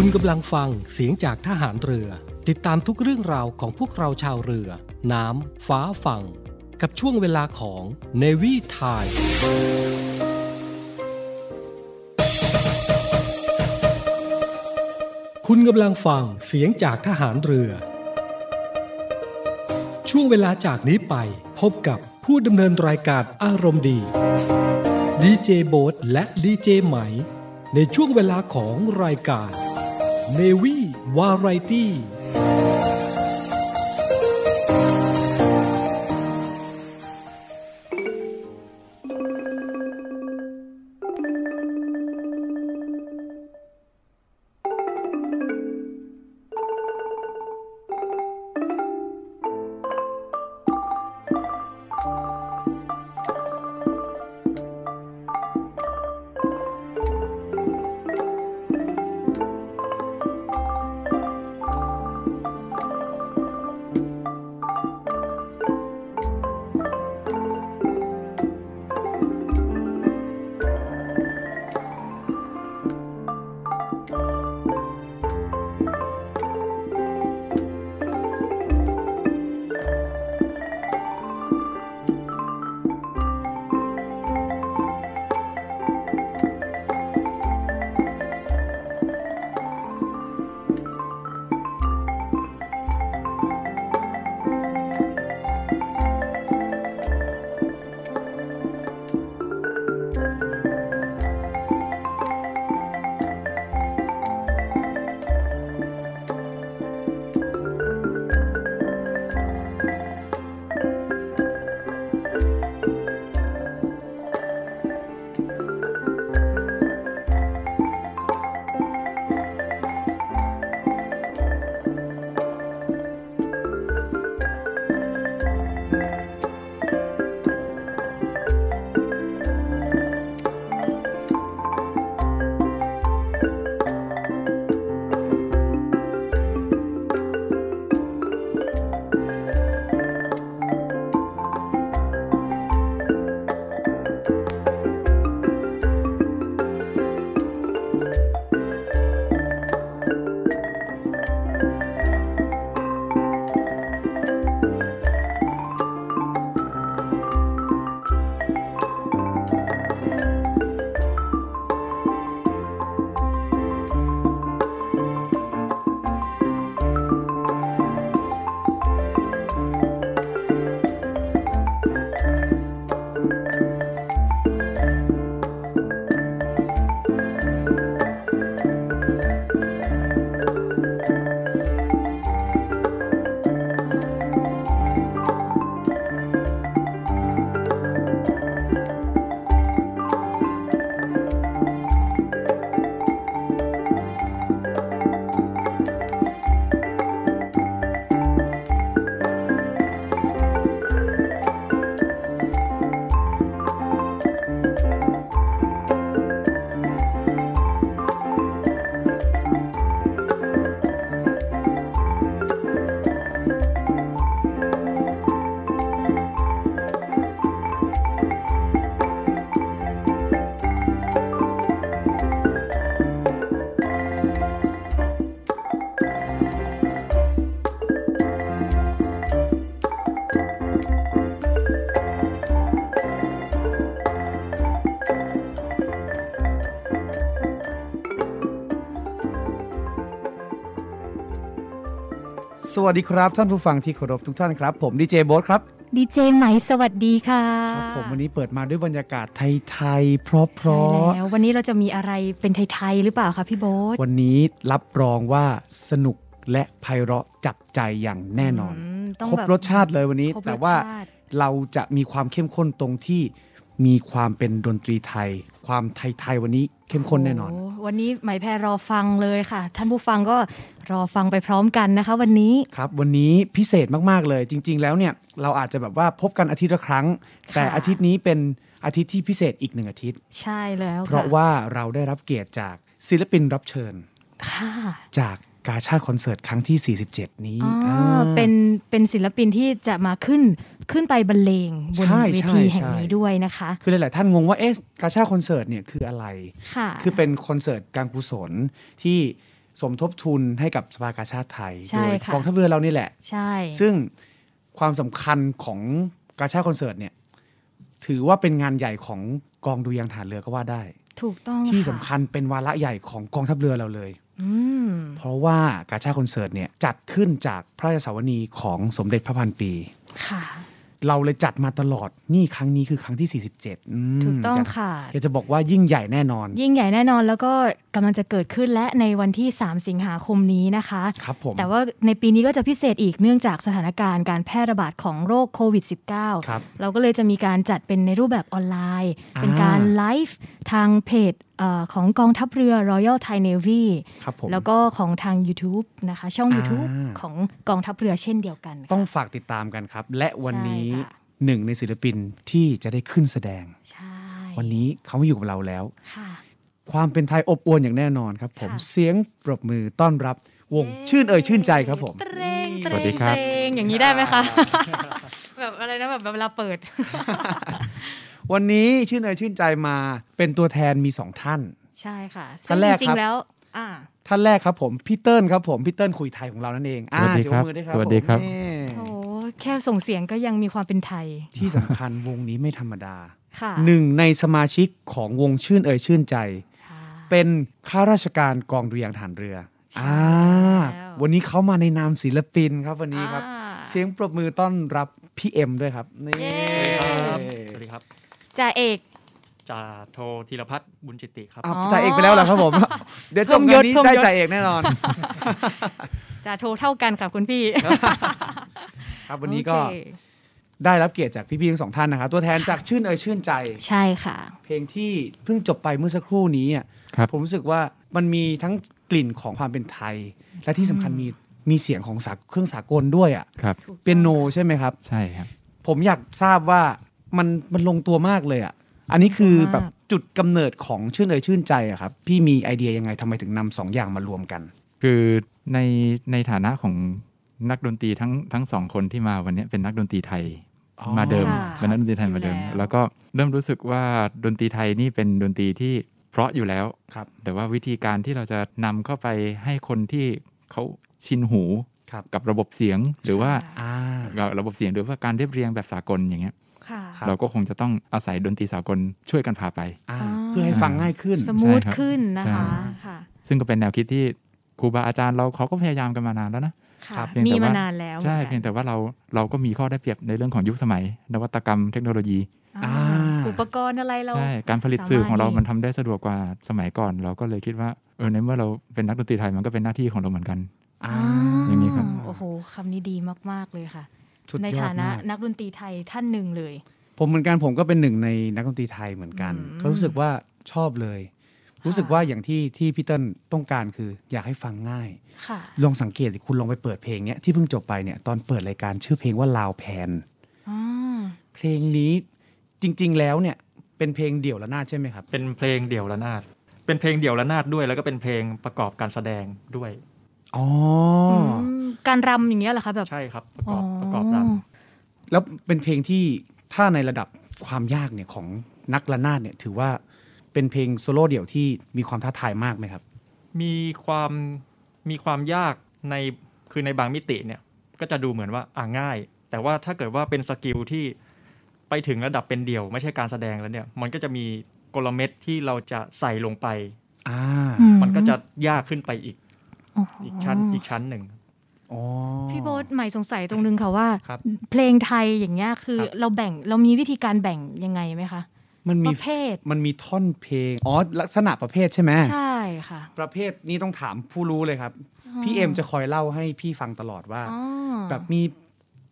คุณกำลังฟังเสียงจากทหารเรือ ติดตามทุกเรื่องราวของพวกเราชาวเรือ น้ำ ฟ้าฝั่ง กับช่วงเวลาของ Navy Time คุณกำลังฟังเสียงจากทหารเรือ ช่วงเวลาจากนี้ไป พบกับผู้ดำเนินรายการอารมณ์ดีดีเจโบ๊ทและดีเจไหม ในช่วงเวลาของรายการ Navy Variety วัสดีครับ ท่านผู้ฟังที่เคารพทุกท่านครับ ผมดีเจโบ๊ทครับดีเจไหมสวัสดีค่ะครับผมวันนี้เปิดมาด้วยบรรยากาศไทยๆเพราะใช่แล้ววันนี้เราจะมีอะไรเป็นไทยๆหรือเปล่าคะพี่โบ๊ทๆวันนี้รับรองว่าสนุกและไพเราะจับใจอย่างแน่นอนมต้องครบแบบรสชาติเลยวันนี้ครบรสแต่ว่าชาติเราจะมีความเข้มข้นตรงที่ มีความเป็นดนตรีไทย ความไทยๆวันนี้เข้มข้นแน่นอนโวันนี้ไหมแพรรอฟังเลยค่ะ ท่านผู้ฟังก็รอฟังไปพร้อมกันนะคะ วันนี้ครับวันนี้พิเศษมากๆเลย จริง ๆ แล้วเนี่ยเราอาจจะแบบว่าพบกันอาทิตย์ละครั้งค่ะแต่อาทิตย์นี้เป็นอาทิตย์ที่พิเศษอีกหนึ่งอาทิตย์ ใช่แล้ว เพราะค่ว่าเราได้รับเกียรติจากศิลปินรับเชิญค่ะจาก กาชาติคอนเสิร์ตครั้งที่ 47 นี้อ๋ออ่าเป็นเป็นศิลปินที่จะมาขึ้นขึ้นไปบรรเลงบนใช่เวใช่ทีแห่งใช่นี้ด้วยนะคะ คือหลาย ๆ ท่านงงว่าเอ๊ะกาชาติคอนเสิร์ตเนี่ยคืออะไรค่ะคือเป็นคอนเสิร์ตการกุศลที่สมทบทุนให้กับสภากาชาติไทยใช่โดยค่ะกองทัพเรือเรานี่แหละ ใช่ ซึ่งความสำคัญของกาชาติคอนเสิร์ตเนี่ยถือว่าเป็นงานใหญ่ของกองดุริยางค์ฐานเรือก็ว่าได้ ถูกต้องที่ะสำคัญเป็นวาระใหญ่ของกองทัพเรือเราเลยอืม เพราะว่ากาชาติคอนเสิร์ตเนี่ยจัดขึ้นจากพระราชสวนีของสมเด็จพระพันปีค่ะเราเลยจัดมาตลอดนี่ครั้งนี้คือครั้งที่ 47อืมถูกต้องยาค่ะอยากจะบอกว่ายิ่งใหญ่แน่นอน ยิ่งใหญ่แน่นอนแล้วก็กำลังจะเกิดขึ้นและในวันที่ 3 สิงหาคมนี้นะคะครับผมแต่ว่าในปีนี้ก็จะพิเศษอีกเนื่องจากสถานการณ์การแพร่ระบาดของโรคโควิด -19 ครับเราก็เลยจะมีการจัดเป็นในรูปแบบออนไลน์อ่าเป็นการไลฟ์ทางเพจเอ่อของกองทัพเรือ Royal Thai Navy ครับผมแล้วก็ของทาง YouTube นะคะ ช่องอ่า YouTube ของกองทัพเรือเช่นเดียวกันค่ะต้องฝากติดตามกันครับ และวันนี้ใช่ค่ะหนึ่งในศิลปินที่จะได้ขึ้นแสดงใช่วันนี้เขามาอยู่กับเราแล้วค่ะความเป็นไทยอบอวลอย่างแน่นอนครับ ผมค่ะเสียงปรบมือต้อนรับวงชื่นเอ่ยชื่นใจครับผมเตรงสวัสดีครับเตรงอย่างนี้ได้ไหมคะแบบอะไรนะแบบเวลาเปิด วันนี้ชื่นเอ่ยชื่นใจมาเป็นตัวแทนมีสองท่าน ใช่ค่ะท่านแรกซึ่งจริครับงๆแล้วอ่าท่านแรกครับผมพี่เติ้ลครับผมพี่เติ้ลคุยไทยของเรานั่นเองสวัสดีอ่าครับเยงมือด้วยสวัสดีครับผมนี่โอ้แค่ส่งเสียงก็ยังมีความเป็นไทย ที่สำคัญวงนี้ไม่ธรรมดาค่ะหนึ่งในสมาชิกของวงชื่นเอ่ยชื่นใจค่ะเป็นข้าราชการกองดุริยางค์ฐานเรือใช่อ่าแล้ววันนี้เขามาในนามศิลปินครับวันนี้ครับอ่าเสียงปรบมือต้อนรับพี่เอ็มด้วยครับนี่เย้สวัสดีครับ จ่าเอก จ่าโทธีรพัฒน์บุญจิติครับ อ้าวอ๋อ จ่าเอกไปแล้วเหรอครับผม เดี๋ยวจบงานนี้เพิ่มยศได้จ่าเอกแน่นอน จ่าโทเท่ากันค่ะคุณพี่ครับวันนี้ก็โอเคได้รับเกียรติจากพี่ๆทั้งสองท่านนะครับตัวแทนจากชื่นเอ่ยชื่นใจ ใช่ค่ะ เพลงที่เพิ่งจบไปเมื่อสักครู่นี้อะครับ ผมรู้สึกว่ามันมีทั้งกลิ่นของความเป็นไทย และที่สำคัญมีมีเสียงของสาเครื่องสากลด้วยอะครับ เปียโนใช่ไหมครับ ใช่ครับ ผมอยากทราบว่า มันมันลงตัวมากเลยอะอันนี้คือลงตัวมากแบบจุดกำเนิดของชื่นเอยชื่นใจอะครับพี่มีไอเดียยังไงทำไมถึงนำสองอย่างมารวมกัน คือในในฐานะของนักดนตรีทั้งทั้งสองคนที่มาวันนี้เป็นนักดนตรีไทยอ๋อมาเดิมค่ะเป็นนักดนตรีไทยมาเดิมอยู่แล้วแล้วก็เริ่มรู้สึกว่าดนตรีไทยนี่เป็นดนตรีที่เพราะอยู่แล้วครับ แต่ว่าวิธีการที่เราจะนำเข้าไปให้คนที่เขาชินหูครับกับระบบเสียงหรือว่าอ่ากับระบบเสียงหรือว่าการเรียบเรียงแบบสากลอย่างเงี้ยค่ะครับ เราก็คงจะต้องอาศัยดนตรีสากลช่วยกันพาไปอ่าอ่าเพื่อให้ฟังง่ายขึ้น สมูทใช่ครับขึ้นนะคะใช่ค่ะซึ่งก็เป็นแนวคิดที่ครูบาอาจารย์เราเขาก็พยายามกันมานานแล้วนะค่ะครับเพียงมีแต่มาว่านานแล้วใช่หมือนกันเพียงแต่ว่าเราเราก็มีข้อได้เปรียบในเรื่องของยุคสมัย นวัตกรรมเทคโนโลยีอ่าอ่าอุปกรณ์อะไรเราใช่การผลิตสื่อของเราสามารถมันทำได้สะดวกกว่าสมัยก่อน เราก็เลยคิดว่าเออในเมื่อเราเป็นนักดนตรีไทยมันก็เป็นหน้าที่ของเราเหมือนกันอ่าอย่างนี้ครับโอ้โหคำนี้ดีมาก ๆ เลยค่ะ สุดยอดมากในฐานะนักดนตรีไทยท่านหนึ่งเลย ผมเหมือนกันผมก็เป็นหนึ่งในนักดนตรีไทยเหมือนกัน อืมก็รู้สึกว่าชอบเลยรู้สึกว่าอย่างที่ที่พี่เติ้ลต้องการคืออยากให้ฟังง่าย ค่ะลองสังเกตสิคุณลองไปเปิดเพลงเนี้ยที่เพิ่งจบไปเนี่ยตอนเปิดรายการชื่อเพลงว่าลาวแพนอ่าเพลงนี้จริง ๆ แล้วเนี่ยเป็นเพลงเดี่ยวละนาดใช่ไหมครับ เป็นเพลงเดี่ยวระนาด เป็นเพลงเดี่ยวระนาดด้วย แล้วก็เป็นเพลงประกอบการแสดงด้วย อ๋อมการรำอย่างเงี้ยเหรอคะแบบใช่ครับประกอบประกอบรแล้วเป็นเพลงที่ถ้าในระดับความยากเนี่ยของนักระนาดเนี่ยถือว่าเป็นเพลงโซโล่เดี่ยวที่มีความท้าทายมากไหมครับำมีความมีความยากในคือในบางมิติเนี่ยก็จะดูเหมือนว่าอ่าง่าย แต่ว่าถ้าเกิดว่าเป็น skill ที่ไปถึงระดับเป็นเดี่ยว ไม่ใช่การแสดงแล้วเนี่ย มันก็จะมีกลเม็ดที่เราจะใส่ลงไป อ่าอืมันก็จะยากขึ้นไปอีก อ๋ออีกชั้นอีกชั้นหนึ่งอ๋อพี่โบ๊ทใหม่สงสัยตรงนึงค่ะว่าครับเพลงไทยอย่างเงี้ยคือครับเราแบ่งเรามีวิธีการแบ่งยังไงไหมคะมันมีประเภทมันมีท่อนเพลงอ๋อลักษณะประเภทใช่ไหมใช่ค่ะ ประเภทนี้ต้องถามผู้รู้เลยครับ พี่เอ็มจะคอยเล่าให้พี่ฟังตลอดว่าอ๋อแบบมี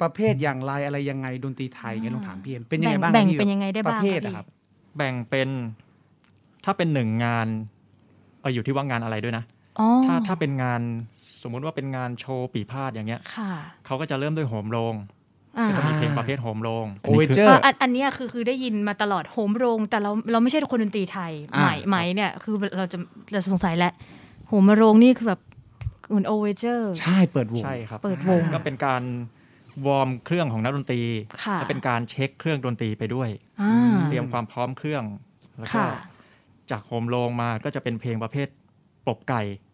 ประเภทอย่างไรอะไรยังไงดนตรีไทยเงี้ยลองถามพี่เอ็มเป็นยังไงแบ่งบ้างแบ่งพี่เป็นยังไงได้ประบ้างเภทคะพี่นะครับ แบ่งเป็นถ้าเป็นหนึ่งงานเอออยู่ที่ว่างานอะไรด้วยนะ อ๋อ ถ้าถ้าเป็นงานสมมุติว่าเป็นงานโชว์ปีพาดอย่างเงี้ยค่ะเขาก็จะเริ่มด้วยโหมโรงอ่าก็จะมีเพลงประเภทโหมโรงโอเวเจอเอร์ออันอันเนี้ยคือคือได้ยินมาตลอดโฮมโรง แต่เราเราไม่ใช่คนดนตรีไทยอ่า ไหมไหมเนี่ยคือเราจะเราสงสัยแหละโหมโรงนี่คือแบบเหมือนโอเวเจอร์ ใช่เปิดวง ใช่ครับ เปิดวง ก็เป็นการ warm เครื่องของนักดนตรีค่ะและเป็นการเช็คเครื่องดนตรีไปด้วย อ่าเตรียมความพร้อมเครื่อง แล้วก็ค่ะจากโหมโรงมาก็จะเป็นเพลงประเภทปรบไก่อ่า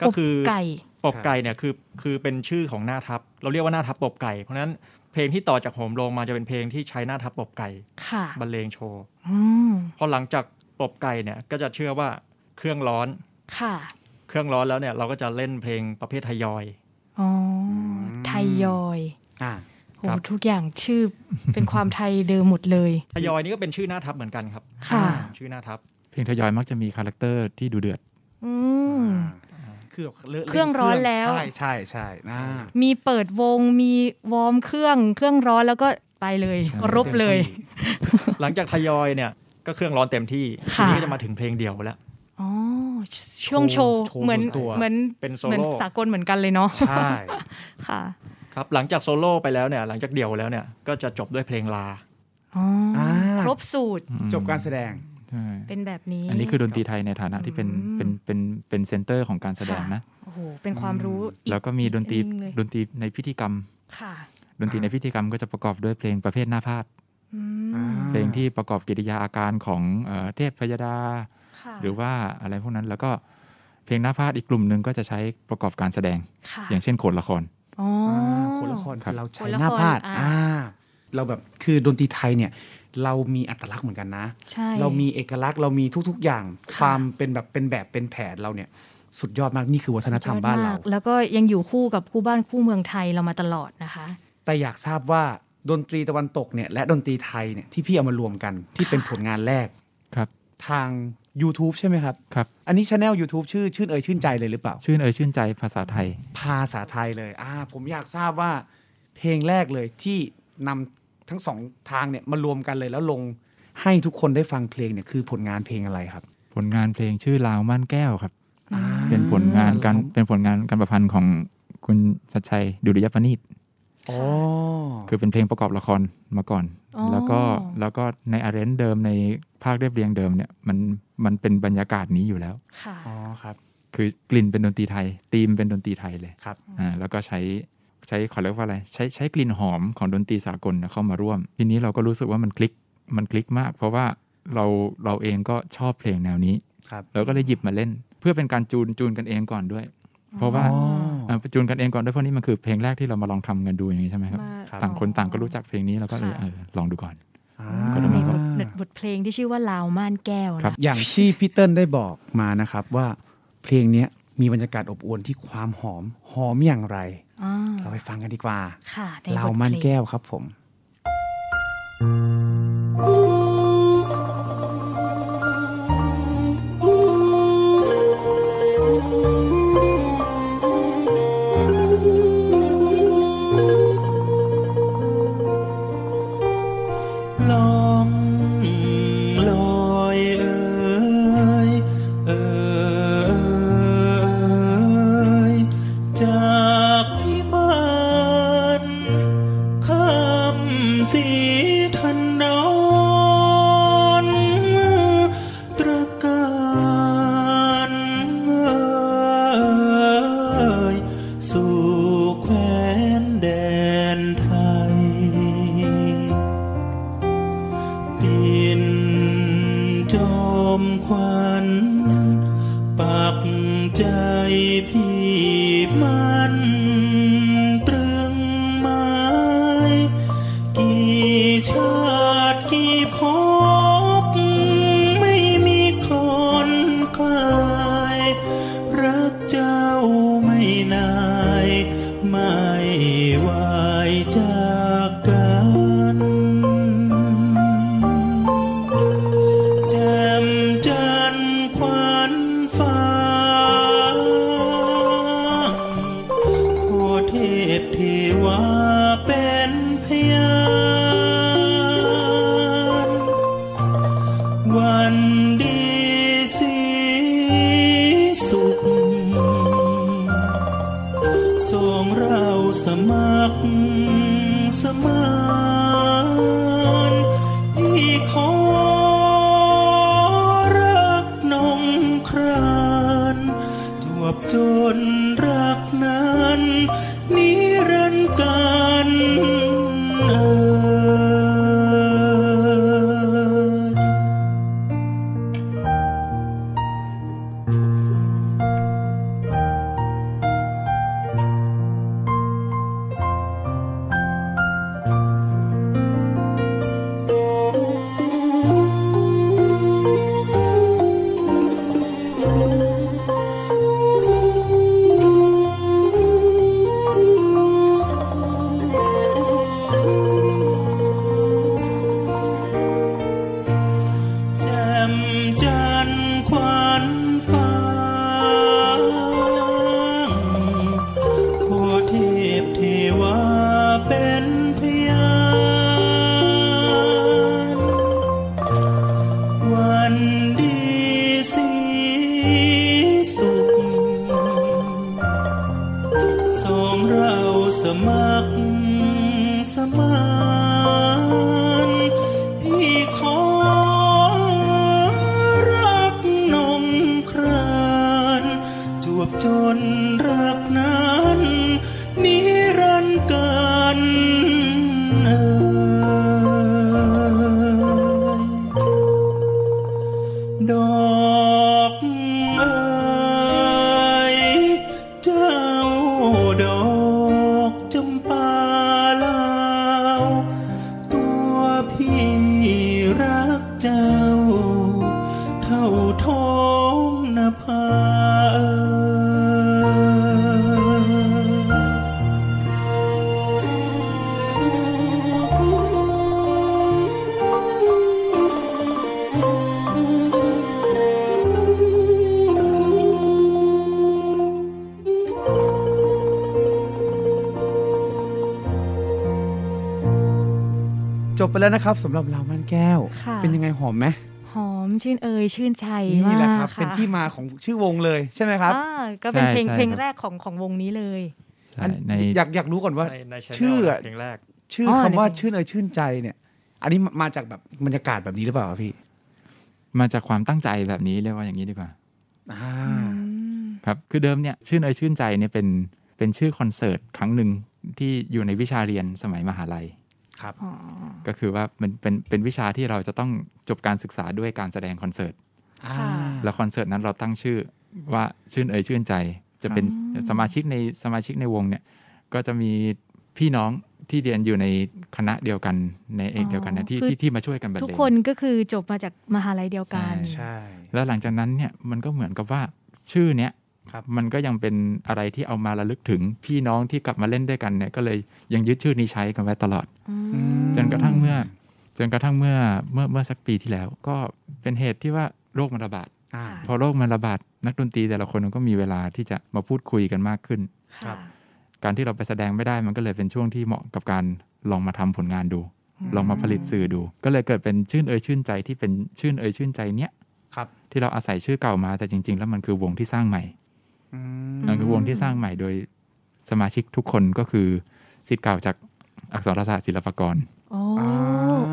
ก็คือไก่ปรบไก่เนี่ยคือคือเป็นชื่อของหน้าทับเราเรียกว่าหน้าทับปรบไก่ เพราะฉะนั้นเพลงที่ต่อจากโหมโรงมาจะเป็นเพลงที่ใช้หน้าทับปรบไก่ค่ะบรรเลงโชว์อืมพอหลังจากปรบไก่เนี่ยก็จะเชื่อว่าเครื่องร้อนค่ะ เครื่องร้อนแล้วเนี่ยเราก็จะเล่นเพลงประเภททยอยอ๋อทยอยอ่าโหครับทุกอย่างชื่อเป็นความไทยเดิมหมดเลยทยอยนี่ก็เป็นชื่อหน้าทับเหมือนกันครับ ค่ะ ชื่อหน้าทับเพลงทยอยมักจะมี character ที่ดูเดือด อืมคือแบบเลอะเครื่องร้อนแล้ว ใช่ใช่ใช่อ่ามีเปิดวงมีwarm เครื่องเครื่องร้อนแล้วก็ไปเลยใช่รบเลย หลังจากทยอยเนี่ย ก็เครื่องร้อนเต็มที่ทีค่ะทีนี้ก็จะมาถึงเพลงเดี่ยวแล้วอ๋อช่วงโชว์โชว์เหมือนส่วนตัวเหมือนเป็นเหมือนโล่สากลเหมือนกันเลยเนาะใช่ค่ะ ครับหลังจากโซโล่ไปแล้วเนี่ย หลังจากเดี่ยวแล้วเนี่ยก็จะจบด้วยเพลงลาอ๋ออ่าครบสูตรจบการแสดงใช่ เป็นแบบนี้ อันนี้คือดนตรีไทยในฐานะที่เป็นอืมเป็นเป็นเป็น center ของการแสดงนะโอ้โหเป็นความรู้อีแล้วก็มีดนตรีอีกนึงเลยดนตรีในพิธีกรรมค่ะดนตรีในพิธีกรรมก็จะประกอบด้วยเพลงประเภทหน้าพาดอือ่ามเพลงที่ประกอบกิริยาอาการของเอ่อเทพพยดาค่ะหรือว่าอะไรพวกนั้นแล้วก็เพลงหน้าพาดอีกกลุ่มหนึ่งก็จะใช้ประกอบการแสดงค่ะอย่างเช่นโขนละครอ๋อคนละครครับเราใช้คนละหน้าพาดคนอ่าอ่าเราแบบคือดนตรีไทยเนี่ย เรามีอัตลักษณ์เหมือนกันนะใช่เรามีเอกลักษณ์เรามีทุก ๆ อย่างค่ะความเป็นแบบเป็นแบบเป็นแผนเราเนี่ยสุดยอดมากนี่คือวัฒนธรรมบ้านเราสุดยอดมกแล้วก็ยังอยู่คู่กับคู่บ้านคู่เมืองไทยเรามาตลอดนะคะ แต่อยากทราบว่าดนตรีตะวันตกเนี่ยและดนตรีไทยเนี่ยที่พี่เอามารวมกันที่เป็นผลงานแรกครับทาง YouTube ใช่ไหมครับครับ อันนี้ช anel YouTube ชื่อชื่นเอ่ยชื่นใจเลยหรือเปล่า ชื่นเอ่ยชื่นใจภาษาไทย ภาษาไทยเลยอ่าผมอยากทราบว่าเพลงแรกเลยที่นำ ทั้งสองทางเนี่ยมารวมกันเลยแล้วลงให้ทุกคนได้ฟังเพลงเนี่ยคือผลงานเพลงอะไรครับ ผลงานเพลงชื่อลาวม่านแก้วครับอ่าเป็นผลงานการเป็นผลงานการประพันธ์ของคุณชัดชัยดุริยปณิตอ๋อคือเป็นเพลงประกอบละครมาก่อนอ๋อแล้วก็แล้วก็ในอาร์เรนเดิมในภาคเรียบเรียงเดิมเนี่ยมันมันเป็นบรรยากาศนี้อยู่แล้วค่ะอ๋อครับ คือกลิ่นเป็นดนตรีไทยธีมเป็นดนตรีไทยเลยครับอ่าแล้วก็ใช้ ใช้ขอเรียกว่าอะไรใช้ใช้กลิ่นหอมของดนตรีสากลนะเข้ามาร่วม ทีนี้เราก็รู้สึกว่ามันคลิกมันคลิกมาก เพราะว่าเราเราเองก็ชอบเพลงแนวนี้ครับเราก็เลยหยิบมาเล่น เพื่อเป็นการจูนจูนกันเองก่อนด้วย เพราะว่าอ๋อาจูนกันเองก่อนด้วยเพราะนี่มันคือเพลงแรกที่เรามาลองทำกันดูอย่างนี้ใช่ไหมครับมาครับ ต่างคนต่างก็รู้จักเพลงนี้เราก็เลยค่ะเออลองดูก่อนอ่าก็ได้ในมาบทบทบทเพลงที่ชื่อว่าลาวม่านแก้วครับนะอย่างที่พี่เติ้ลได้บอกมานะครับว่าเพลงเนี้ย มีบรรยากาศอบอวลที่ความหอมหอมอย่างไรอ่าเราไปฟังกันดีกว่าค่ะในเราบทเพลงมันแก้วครับผมล พี่มัน ไปแล้วนะครับสำหรับเรามันแก้วค่ะเป็นยังไงหอมไหมหอมชื่นเอ่ยชื่นใจนี่แหละครับมากเป็นที่มาของชื่อวงเลยใช่ไหมครับอ่าก็เป็นใช่เพลงใช่เพลงครับแรกของของวงนี้เลยใช่อันในอยากอยากรู้ก่อนว่าในใน channel ชื่ออะเพลงแรก ชื่ออ๋อคำว่าในเพลงชื่นเอ่ยชื่นใจเนี่ย อันนี้มาจากแบบบรรยากาศแบบนี้หรือเปล่าครับพี่ มาจากความตั้งใจแบบนี้เรียกว่าอย่างนี้ดีกว่าอ่ามครับคือเดิมเนี่ยชื่นเอยชื่นใจเนี่ยเป็นเป็นชื่อคอนเสิร์ตครั้งหนึ่งที่อยู่ในวิชาเรียนสมัยมหาลัย ครับอ๋อก็คือว่ามันเป็นเป็นวิชาที่เราจะต้องจบการศึกษาด้วยการแสดงคอนเสิร์ตอ่าแล้วคอนเสิร์ตนั้นเราตั้งชื่อว่าชื่นเอยชื่นใจ จะเป็นสมาชิกในสมาชิกในวงเนี่ยก็จะมีพี่น้องที่เรียนอยู่ในคณะเดียวกันในเอกเดียวกันนะที่ที่ที่มาช่วยกันบรรเลงทุกคนก็คือจบมาจากมหาลัยเดียวกันใช่แล้วหลังจากนั้นเนี่ยมันก็เหมือนกับว่าชื่อเนี้ย ครับมันก็ยังเป็นอะไรที่เอามาระลึกถึงพี่น้องที่กลับมาเล่นด้วยกันเนี่ยก็เลยยังยึดชื่อนี้ใช้กันไว้ตลอดอือืมมจนกระทั่งเมื่อ จนกระทั่งเมื่อเมื่อเมื่อสักปีที่แล้ว ก็เป็นเหตุที่ว่าโรคมันระบาดอ่าพอโรคมันระบาดนักดนตรีแต่ละคนก็มีเวลาที่จะมาพูดคุยกันมากขึ้นครัค่ะบการที่เราไปแสดงไม่ได้มันก็เลยเป็นช่วงที่เหมาะกับการลองมาทำผลงานดู ลองมาผลิตสื่อดู ก็เลยเกิดเป็นชื่นเอยชื่นใจที่เป็นชื่นเอยชื่นใจเนี้ยครับที่เราอาศัยชื่อเก่ามาแต่จริง ๆ แล้วมันคือวงที่สร้างใหม่อืม นั่นคือวงที่สร้างใหม่โดยสมาชิกทุกคนก็คือสิทธิ์เก่าจากอักษรศาสตร์ศิลปากรโอ้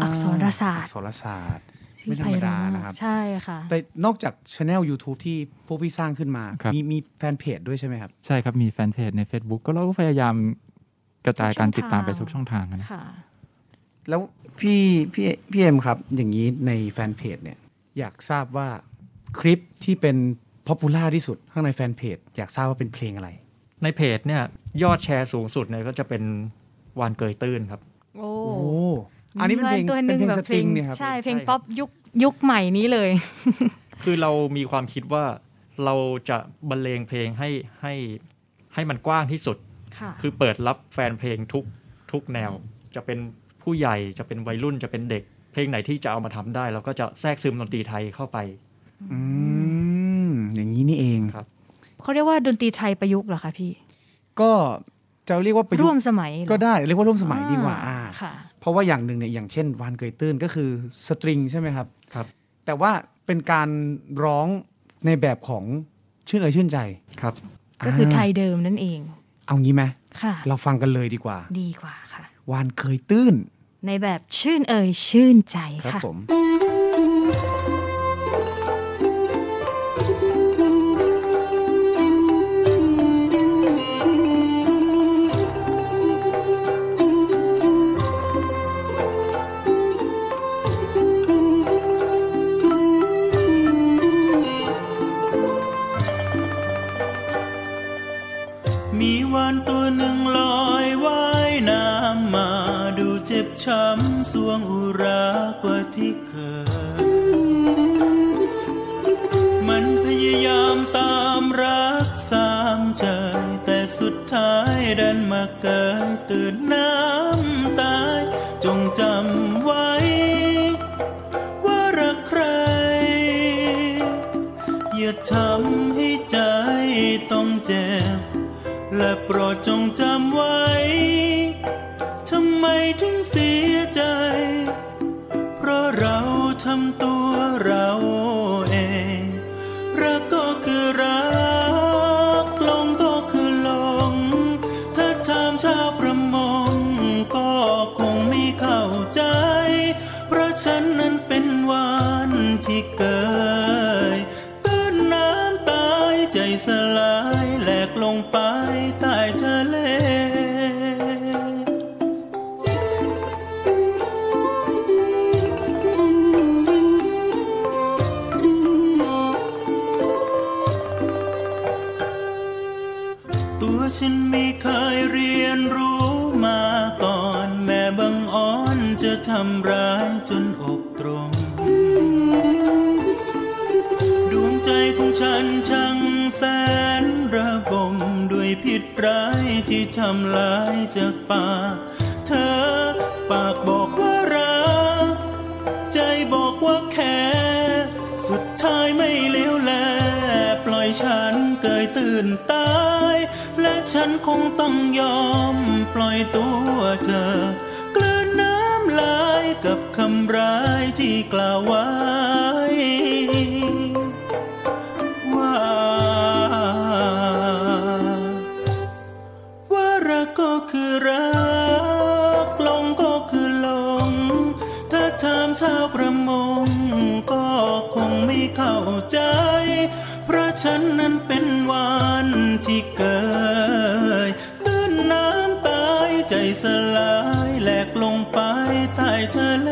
อักษรศาสตอัร์กษรศาสตร์ชื่อไม่ธรรมดานะครับใช่ค่ะ แต่นอกจาก channel YouTube ที่พวกพี่สร้างขึ้นมาครับมีมีแฟนเพจด้วยใช่ไหมครับ ใช่ครับ มีแฟนเพจใน Facebook ก็เราก็พยายามกระจายการติดตามไปทุกช่องทางนะค่ะแล้วพี่พี่พี่เอ็มครับ อย่างนี้ในแฟนเพจเนี่ย อยากทราบว่าคลิปที่เป็น พ o p ปูล่าที่สุดข้างในแฟนเพจ อยากทราบว่าเป็นเพลงอะไร ในเพจเนี่ยยอดแชร์สูงสุดเนี่ยก็จะเป็นวานเกยตื้นครับ โอ้โอ้อันนี้เป็นเพลงตัวหเป็นเพลงแบบสตริงเนี่ยครับ ใช่เพลงใช่ครับป๊อปยุคยุคใหม่นี้เลย คือเรามีความคิดว่าเราจะบรรเลงเพลงให้ให้ให้มันกว้างที่สุด ค่ะ คือเปิดรับแฟนเพลงทุกทุกแนว จะเป็นผู้ใหญ่จะเป็นวัยรุ่นจะเป็นเด็ก เพลงไหนที่จะเอามาทำได้ เราก็จะแทรกซึมดนตรีไทยเข้าไป อืม อย่างนี้นี่เองครับเขาเรียกว่าดนตรีไทยประยุกต์เหรอคะพี่ ก็จะเรียกว่าประยุร่กวมต์สมัยเหรอก็ได้เรียกว่าร่วมสมัยดีกว่าอ่อ่าค่ะเพราะว่าอย่างหนึ่งเนี่ยอย่างเช่นวานเกยตื้นก็คือสตริงใช่ไหมครับครับ แต่ว่าเป็นการร้องในแบบของชื่นเอ่ยชื่นใจครับ ก็คือไทยเดิมนั่นเอง เอางี้ไหมค่ะเราฟังกันเลยดีกว่า ดีกว่าค่ะ วานเคยตื้น ในแบบชื่นเอ่ยชื่นใจครับค่ะผมมี ตื่นตาย และฉันคงต้องยอมปล่อยตัวเธอ กลืนน้ำลายกับคำร้ายที่กล่าวไว้ ที่เกยตื้นน้ำตายใจสลายแหลกลงไปใต้ทะเล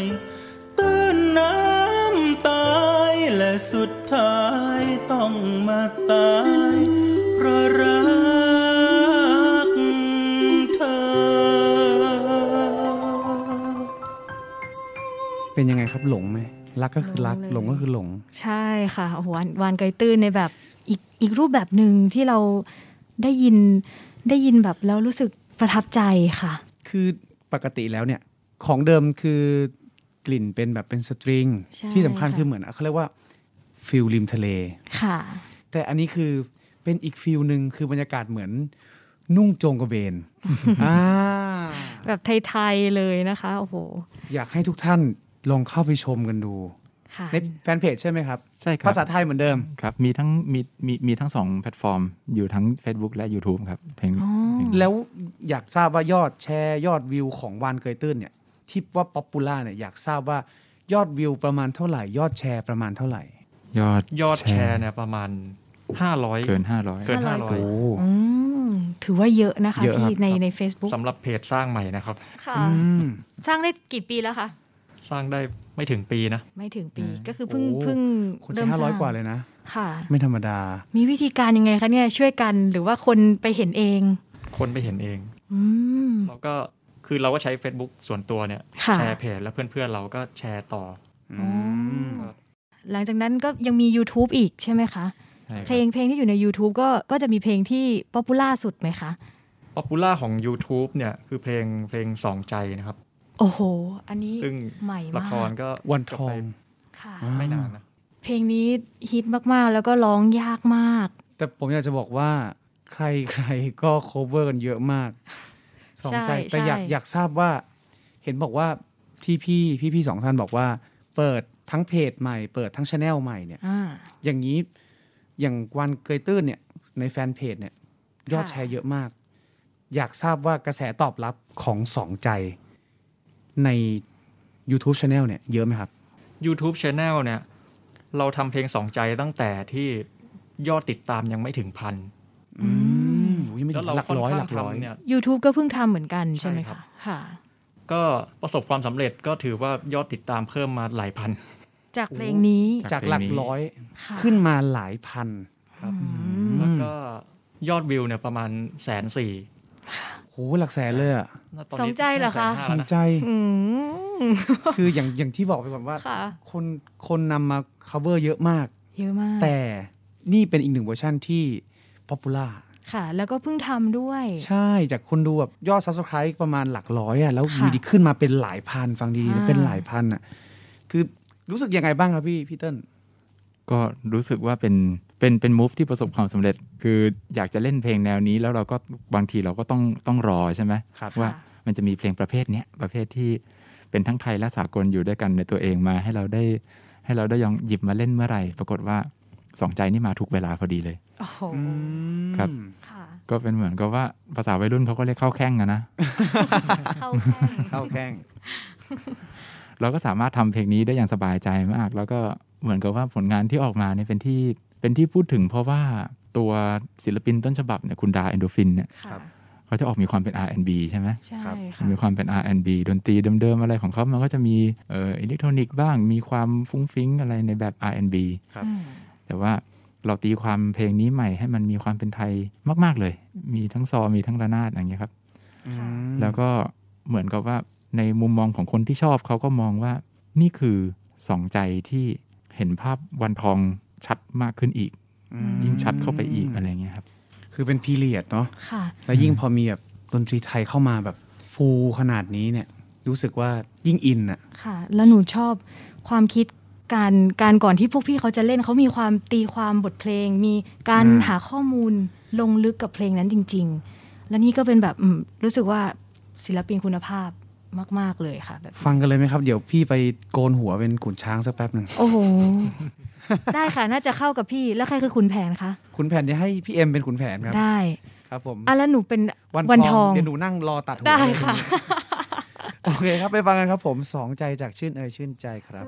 ยตื้นน้ำตายและสุดท้ายต้องมาตายเพราะรักเธอ เป็นยังไงครับหลงไหมรักก็คือรักหลงเลยหลงก็คือหลง ใช่ค่ะโอ้โหวานวานเกยตื้นในแบบอีกอีกรูปแบบหนึ่งที่เราได้ยินได้ยินแบบแล้วรู้สึกประทับใจค่ะ คือปกติแล้วเนี่ย ของเดิมคือกลิ่นเป็นแบบเป็น string ใช่ที่สำคัญค่ะ คือเหมือนเขาเรียกว่า feel ริมทะเล ค่ะ แต่อันนี้คือเป็นอีก feel หนึ่งคือบรรยากาศเหมือนนุ่งโจงกระเบนอ่าแบบไทยๆเลยนะคะโอ้โหอยากให้ทุกท่านลองเข้าไปชมกันดู ค่ะ ในแฟนเพจใช่ไหมครับ ใช่ครับภาษาไทยเหมือนเดิม ครับมีทั้งมีมีมีทั้งสองแพลตฟอร์ม อยู่ทั้ง Facebook และ YouTube ครับเพลงอ๋อ เพลง แล้วอยากทราบว่ายอดแชร์ยอดวิวของวาฬเกยตื้นเนี่ย ที่ว่า popular เนี่ยอยากทราบว่ายอดวิวประมาณเท่าไหร่ ยอดแชร์ประมาณเท่าไหร่ ยอดยอดแชร์เนี่ยประมาณ500เกิน500เกิน500โอ้อืมถือว่าเยอะนะคะเยอะครับที่ในใน Facebook สำหรับเพจสร้างใหม่นะครับ ค่ะอืมสร้างได้กี่ปีแล้วคะ สร้างได้ไม่ถึงปีนะ ไม่ถึงปีอืมก็คือเพิ่งโอ้เพิ่งเริ่มสร้าง คนใช้มห้าร้อยกว่าเลยนะ ค่ะ ไม่ธรรมดา มีวิธีการยังไงคะเนี่ยช่วยกันหรือว่าคนไปเห็นเอง คนไปเห็นเอง อืมเราก็ คือเราก็ใช้ Facebook ส่วนตัวเนี่ยค่ะแชร์เพจแล้วเพื่อนๆเราก็แชร์ต่ออืมหลังจากนั้นก็ยังมี YouTube อีกใช่ไหมคะใช่ครับเพลงเพลงที่อยู่ใน YouTube ก็ก็จะมีเพลงที่ popular สุดไหมคะ popular ของ YouTube เนี่ยคือเพลงเพลงสองใจนะครับ โอ้โห อันนี้ซึ่งใหม่ละมากครก็วันทองจบไปค่ะอ่าไม่นานนะเพลงนี้ฮิตมากๆ แล้วก็ร้องยากมาก แต่ผมอยากจะบอกว่าใครใครก็ cover กันเยอะมาก สองใจใช่แต่อยากใช่ อยากทราบว่า เห็นบอกว่าพี่พี่พี่พี่ๆสองท่านบอกว่า เปิดทั้งเพจใหม่ เปิดทั้งช anel ใหม่เนี่ย อ่า อย่างนี้อย่างวันเกยตื้นเนี่ยในแฟนเพจเนี่ยยอดค่ะ แชร์เยอะมาก อยากทราบว่ากระแสตอบรับของสองใจใน YouTube Channel เนี่ยเยอะไหมครับ YouTube Channel เนี่ย เราทำเพลงสองใจตั้งแต่ที่ยอดติดตามยังไม่ถึงพัน อืมอุ๊ย ไม่แล้ถึวงเราหลักค่อนร้อยข้าหลังกร้อยทำเนี่ย YouTube ก็เพิ่งทำเหมือนกันใช่ไหมใช่ครัคะบค่ะ ก็ประสบความสำเร็จก็ถือว่ายอดติดตามเพิ่มมาหลายพัน จากเพลงนี้จากหลักร้อยค่ะขึ้นมาหลายพันครับอืมแล้วก็ยอดวิวเนี่ยประมาณแสนสี่โหหลักแสนเลยอะสนใจเหรอคะสนใจอืมคืออย่างอย่างที่บอกไปก่อนว่าค่ะคนคนนำมา cover เยอะมาก เยอะมาก แต่นี่เป็นอีกหนึ่งเวอร์ชั่นที่ popular ค่ะ แล้วก็เพิ่งทำด้วย ใช่จากคนดูแบบยอด subscribe ประมาณหลักร้อยอะแล้วค่ะ วีดีขึ้นมาเป็นหลายพันฟังดีๆนะอ่าเป็นหลายพันอะคือรู้สึกยังไงบ้างครับพี่พี่เติ้ล ก็รู้สึกว่าเป็นเป็นเป็นมูฟที่ประสบความสำเร็จ คืออยากจะเล่นเพลงแนวนี้ แล้วเราก็บางทีเราก็ต้องต้องรอใช่ไหมครับ ว่ามันจะมีเพลงประเภทเนี้ยประเภทที่เป็นทั้งไทยและสากลอยู่ด้วยกันในตัวเองมาให้เราได้ให้เราได้ยองหยิบมาเล่นเมื่อไหร่ ปรากฏว่า สองใจนี่มาถูกเวลาพอดีเลยโอ้โหครับค่ะก็เป็นเหมือนกับว่าภาษาวัยรุ่นเขาก็เรียกเข้าแข้งอะนะ เข้าแข้งเข้าแข้ง เราก็สามารถทำเพลงนี้ได้อย่างสบายใจมาก แล้วก็เหมือนกับว่าผลงานที่ออกมาเนี่ยเป็นที่เป็นที่พูดถึงเพราะว่าตัวศิลปินต้นฉบับเนี่ยคุณดาเอ็นโดรฟินเนี่ยค่ะเขาจะออกมีความเป็น R&B ใช่ไหมใช่ครับค่ะมีความเป็น R&B ดนตรีเดิมๆอะไรของเขามันก็จะมีเอ่ออิเล็กทรอนิกส์บ้าง มีความฟรุ้งฟริ้งอะไรในแบบ R&B ครับอืม แต่ว่าเราตีความเพลงนี้ใหม่ให้มันมีความเป็นไทยมาก ๆเลย มีทั้งซอมีทั้งระนาดอย่างเงี้ยครับอืมแล้วก็เหมือนกับว่าในมุมมองของคนที่ชอบเขาก็มองว่านี่คือสองใจที่เห็นภาพวันทองชัดมากขึ้นอีกอืมยิ่งชัดเข้าไปอีกอะไรเงี้ยครับ คือเป็นพีเรียดเนาะค่ะแล้วยิ่งพอมีแบบดนตรีไทยเข้ามาแบบฟูขนาดนี้เนี่ย รู้สึกว่ายิ่งอินอะค่ะ แล้วหนูชอบความคิด การการก่อนที่พวกพี่เขาจะเล่นเขามีความตีความบทเพลง มีการอืมหาข้อมูลลงลึกกับเพลงนั้นจริง ๆ และนี่ก็เป็นแบบอืมรู้สึกว่าศิลปินคุณภาพมาก ๆ เลยค่ะแบบฟังกันเลยไหมครับ เดี๋ยวพี่ไปโกนหัวเป็นขุนช้างสักแป๊บหนึ่งโอ้โห ได้ค่ะน่าจะเข้ากับพี่แล้วใครคือขุนแผนคะขุนแผนจะให้พี่เอ็มเป็นขุนแผนครับได้ครับผมอะแล้วหนูเป็นวันวันททอองงเดี๋ยวหนูนั่งรอตัดหัวได้เลยค่ะโอเคครับไปฟังกันครับผมสองใจจากชื่นเอ่ยชื่นใจครับ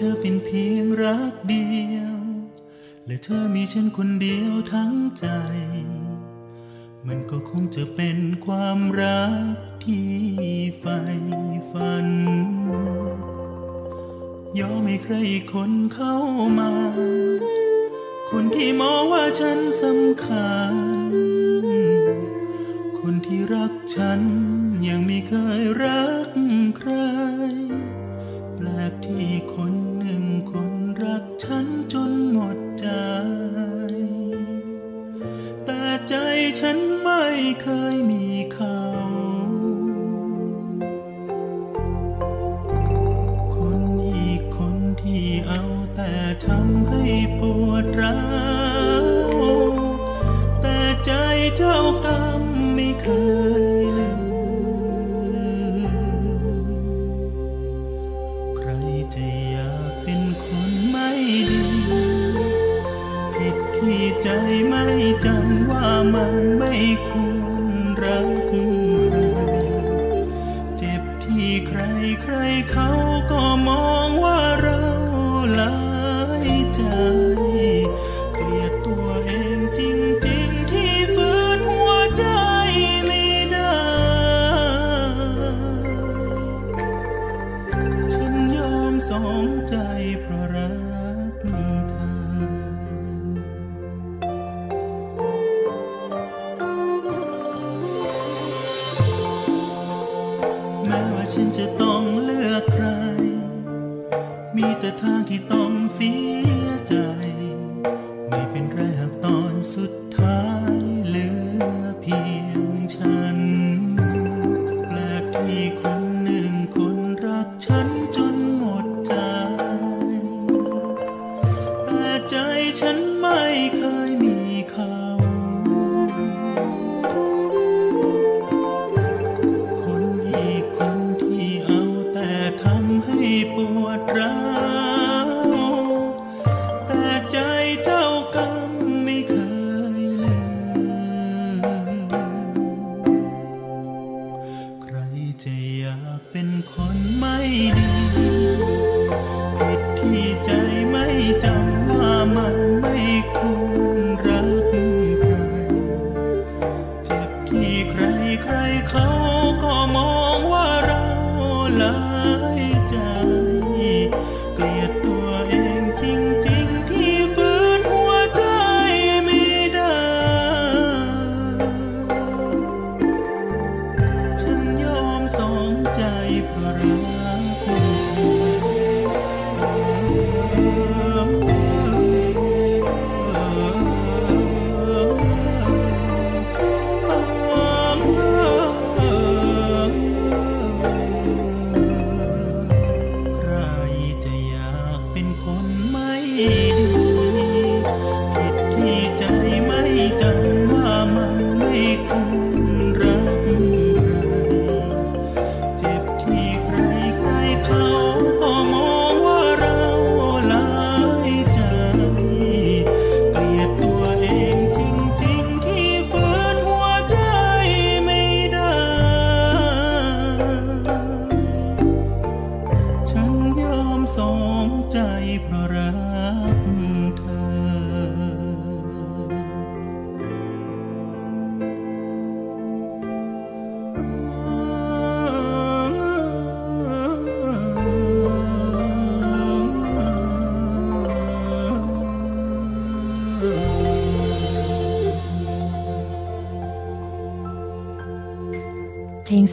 ธอเป็นเพียงรักเดียว และเธอมีฉันคนเดียวทั้งใจ มันก็คงจะเป็นความรักที่ใฝ่ฝัน ยอมให้ใครคนเข้ามา คนที่มองว่าฉันสำคัญ คนที่รักฉันยังไม่เคยรักใครแปลกที่คน กฉันจนหมดใจ แต่ใจฉันไม่เคยมีเขาคนอีกคนที่เอาแต่ทำให้ปวดร้าวแต่ใจเจ้า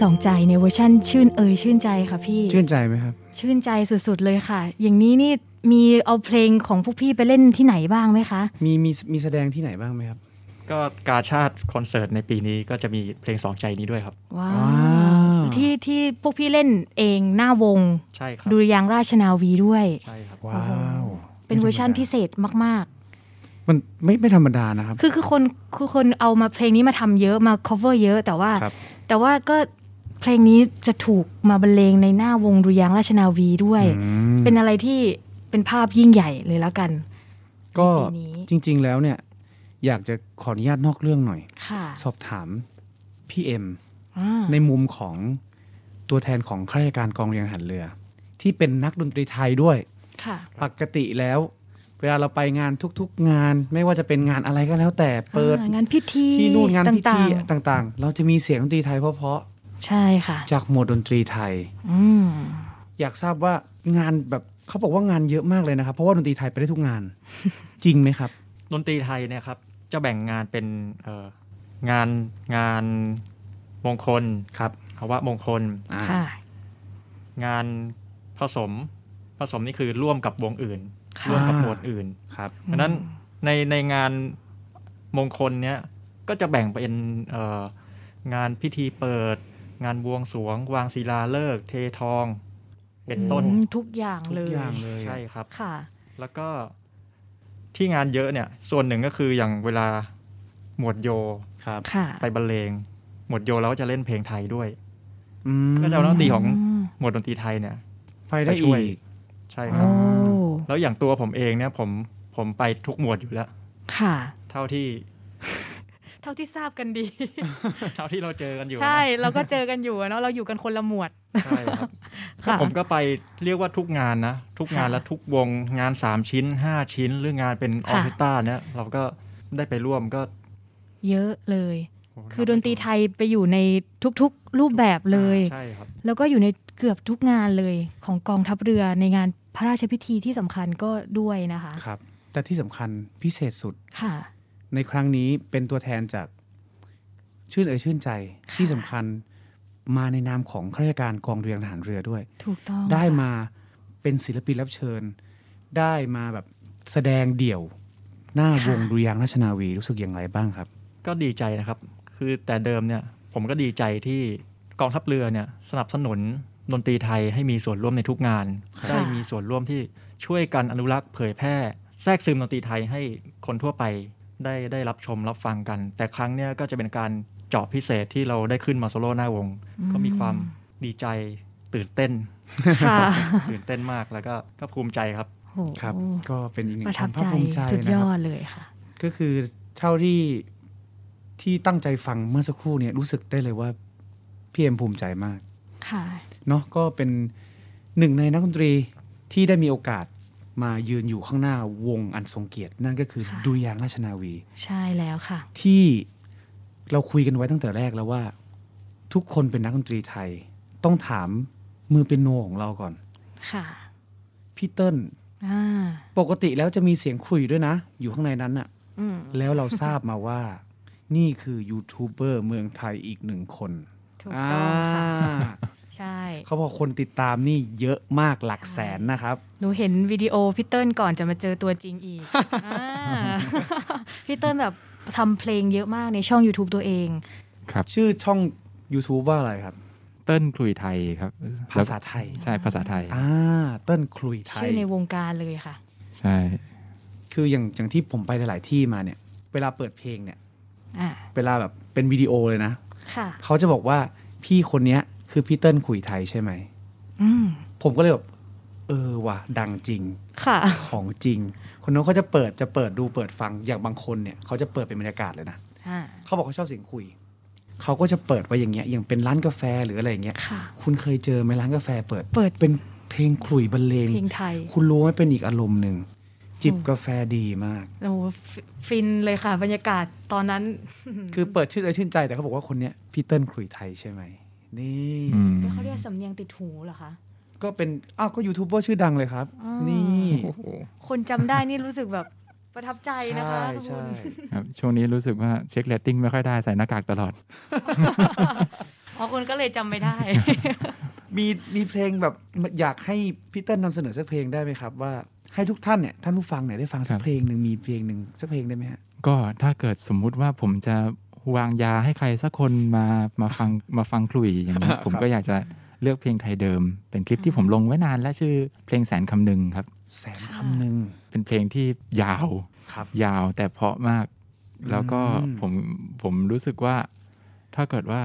สองใจในเวอร์ชั่นชื่นเอ่ยชื่นใจค่ะพี่ ชื่นใจไหมครับ ชื่นใจสุดๆเลยค่ะ อย่างนี้นี่มีเอาเพลงของพวกพี่ไปเล่นที่ไหนบ้างไหมคะ มีมีมีแสดงที่ไหนบ้างไหมครับ ก็กาชาติคอนเสิร์ตในปีนี้ก็จะมีเพลงสองใจนี้ด้วยครับ ว้าว้าววที่ที่พวกพี่เล่นเองหน้าวง ใช่ครับดุริยางค์ราชนาวีด้วย ใช่ครับว้าวเป็นเวอร์ชั่นพิเศษมากมันไม่ไม่ธรรมดานะครับๆคือคือคนคือคนเอามาเพลงนี้มาทำเยอะมา cover เยอะแต่ว่าครับแต่ว่าก็ เพลงนี้จะถูกมาบรรเลงในหน้าวงดุริยางค์ราชนาวีด้วยอืมเป็นอะไรที่เป็นภาพยิ่งใหญ่เลยแล้วกัน ก็ในปีนี้จริง ๆ แล้วเนี่ย อยากจะขออนุญาตนอกเรื่องหน่อยค่ะสอบถามพี่เอ็มอ่าในมุมของตัวแทนของข้าราชการกองเรียนทหารเรือ ที่เป็นนักดนตรีไทยด้วยค่ะปกติแล้วเวลาเราไปงานทุกๆงานไม่ว่าจะเป็นงานอะไรก็แล้วแต่เปิดอ่างานพิธีที่นู่นงานพิธีต่างต่างๆ เราจะมีเสียงดนตรีไทยเพราะๆ ใช่ค่ะๆจากหมวดดนตรีไทยอืมอยากทราบว่างานแบบเขาบอกว่างานเยอะมากเลยนะครับ เพราะว่าดนตรีไทยไปได้ทุกงาน จริงไหมครับ ดนตรีไทยเนี่ยครับจะแบ่งงานเป็นเอ่องานงานมงคลครับภาวะมงคลอ่าค่ะงานผสมผสมนี่คือร่วมกับวงอื่นค่ะร่วมกับหมวดอื่นครับเพราะฉะนั้นในในงานมงคลเนี้ยก็จะแบ่งเป็นเอ่องานพิธีเปิด งานบวงสรวง วางศิลาฤกษ์เททอง เป็นต้นอืมทุกอย่างทุกเลยอย่างเลยใช่ครับ ค่ะ แล้วก็ที่งานเยอะเนี่ย ส่วนหนึ่งก็คืออย่างเวลาหมวดโยครับค่ะไปบรรเลง หมวดโยเราก็จะเล่นเพลงไทยด้วย อืมก็จะเอานักดนตรีของ มหมวดดนตรีไทยเนี่ย ไปได้ไปช่อีวย ก ใช่ครัโอ้บแล้วอย่างตัวผมเองเนี่ยผมผมไปทุกหมวดอยู่แล้ว ค่ะ เท่าที่ เท่าที่ทราบกันดี เท่าที่เราเจอกันอยู่นะใช่เราก็เจอกันอยู่อะเนาะเราอยู่กันคนละหมวดใช่ครับก็ค่ะผมก็ไปเรียกว่าทุกงานนะ ทุกงานค่ะและทุกวงงานสามชิ้นห้าชิ้น หรืองานเป็นออค่ะร์เคสตราเนี่ยเราก็ได้ไปร่วมก็ เยอะเลยโโหคือดนตรีไทยไปอยู่ในทุกๆรูปแบบเลยใช่ครับแล้วก็อยู่ในเกือบทุกงานเลยของกองทัพเรือในงานพระราชพิธีที่สำคัญก็ด้วยนะคะครับแต่ที่สำคัญพิเศษสุดค่ะ ในครั้งนี้เป็นตัวแทนจากชื่นเอ่ยชื่นใจที่สำคัญมาในนามของข้าราชการกองเรือทหารเรือด้วย ถูกต้อง ได้ค่ะมาเป็นศิลปินรับเชิญ ได้มาแบบแสดงเดี่ยว หน้าวงดุริยางค์ราชนาวีรู้สึกอย่างไรบ้างครับ ก็ดีใจนะครับ คือแต่เดิมเนี่ยผมก็ดีใจที่กองทัพเรือเนี่ยสนับสนุนดนตรีไทยให้มีส่วนร่วมในทุกงานค่ะได้มีส่วนร่วมที่ช่วยกันอนุรักษ์เผยแพร่แทรกซึมดนตรีไทยให้คนทั่วไป ได้ได้รับชมรับฟังกัน แต่ครั้งเนี้ยก็จะเป็นการเจาะพิเศษที่เราได้ขึ้นมาโซโล่หน้าวง ก็มีความดีใจตื่นเต้นค่ะตื่นเต้นมากแล้วก็ก็ภูมิใจครับโอ้โหครับ ก็เป็นอีกหนึ่งประคทัวาบมภาใจคภูมิใจสุดนะยคอรับดเลยค่ะ ก็คือเท่าที่ที่ตั้งใจฟังเมื่อสักครู่เนี่ยรู้สึกได้เลยว่าพี่เอ็มภูมิใจมาก ค่ะเนาะก็เป็นหนึ่งในนักดนตรีที่ได้มีโอกาส มายืนอยู่ข้างหน้าวงอันทรงเกียรติ นั่นก็คือค่ะดุริยางค์ราชนาวี ใช่แล้วค่ะ ที่เราคุยกันไว้ตั้งแต่แรกแล้วว่า ทุกคนเป็นนักดนตรีไทย ต้องถามมือเป็นโนของเราก่อน ค่ะพี่เติ้ลอ่าปกติแล้วจะมีเสียงคุยด้วยนะ อยู่ข้างในนั้นน่ะอืมแล้วเราทราบมาว่า นี่คือยูทูบเบอร์เมืองไทยอีกหนึ่งคนถูกต้องค่ะอ่า ใช่เขาบอกคนติดตามนี่เยอะมากหลักแสนนะครับ หนูเห็นวิดีโอพี่เติ้ลก่อนจะมาเจอตัวจริงอีกอ่าพี่เติ้ลแบบทำเพลงเยอะมากในช่อง YouTube ตัวเองครับชื่อช่อง YouTube ว่าอะไรครับ เติ้ลคลุยไทยครับ ภาษาไทย ใช่ภาษาไทยอ่าเติ้ลคลุยไทชื่ยอในวงการเลยค่ะ ใช่ คืออย่างอย่างที่ผมไปหลาย ๆ ที่มาเนี่ย เวลาเปิดเพลงเนี่ยอ่าเวลาแบบเป็นวิดีโอเลยนะค่ะเขาจะบอกว่าพี่คนเนี้ย คือพี่เติ้ลคุยไทยใช่ไหมอืมผมก็เลยแบบเออว่ะดังจริงค่ะของจริง คนนู้นเขาจะเปิดจะเปิดดูเปิดฟังอย่างบางคนเนี่ยเขาจะเปิดเป็นบรรยากาศเลยนะอ่าเขาบอกเขาชอบเสียงคุยเขาก็จะเปิดไว้อย่างเงี้ยอย่างเป็นร้านกาแฟหรืออะไรอย่างเงี้ยค่ะคุณเคยเจอไหมร้านกาแฟเปิดเปิดเป็นเพลงขลุ่ยบรรเลงเพลงไทย คุณรู้ไหมเป็นอีกอารมณ์หนึ่งจิบกาแฟดีมากโอ้โหฟิฟินเลยค่ะ บรรยากาศตอนนั้น คือเปิดชื่อเลยชื่นใจแต่เขาบอกว่าคนเนี้ยพี่เติ้ลขลุ่ยไทยใช่ไหม นี่อืมเขาเรียกสำเนียงติดหูเหรอคะก็เป็นอ้าวก็ยูทูบเบอร์ชื่อดังเลยครับอ๋อนี่โอ้โหคนจำได้นี่รู้สึกแบบประทับใจนะคะใช่คุณใช่ครับช่วงนี้รู้สึกว่าเช็คเรตติ้งไม่ค่อยได้ใส่หน้ากากตลอดอ๋อคุณก็เลยจำไม่ได้ มีมีเพลงแบบอยากให้พี่เติ้ลนำเสนอสักเพลงได้ไหมครับ ว่าให้ทุกท่านเนี่ยท่านผู้ฟังเนี่ยได้ฟังสัคกรับเพลงหนึ่งครับมีเพลงหนึ่งสักเพลงได้ไหมฮะก็ถ้าเกิดสมมุติว่าผมจะ วางยาให้ใครสักคนมามาฟังมาฟังคลุยอย่างนี้ผมก็อยากจะเลือกเพลงไทยเดิม เป็นคลิปที่ผมลงไว้นานและชื่อเพลงแสนคำหนึ่งครับ แสนคำหนึ่งเป็นเพลงที่ยาวครับยาวแต่เพราะมาก แล้วก็อืมผมผมรู้สึกว่า ถ้าเกิดว่า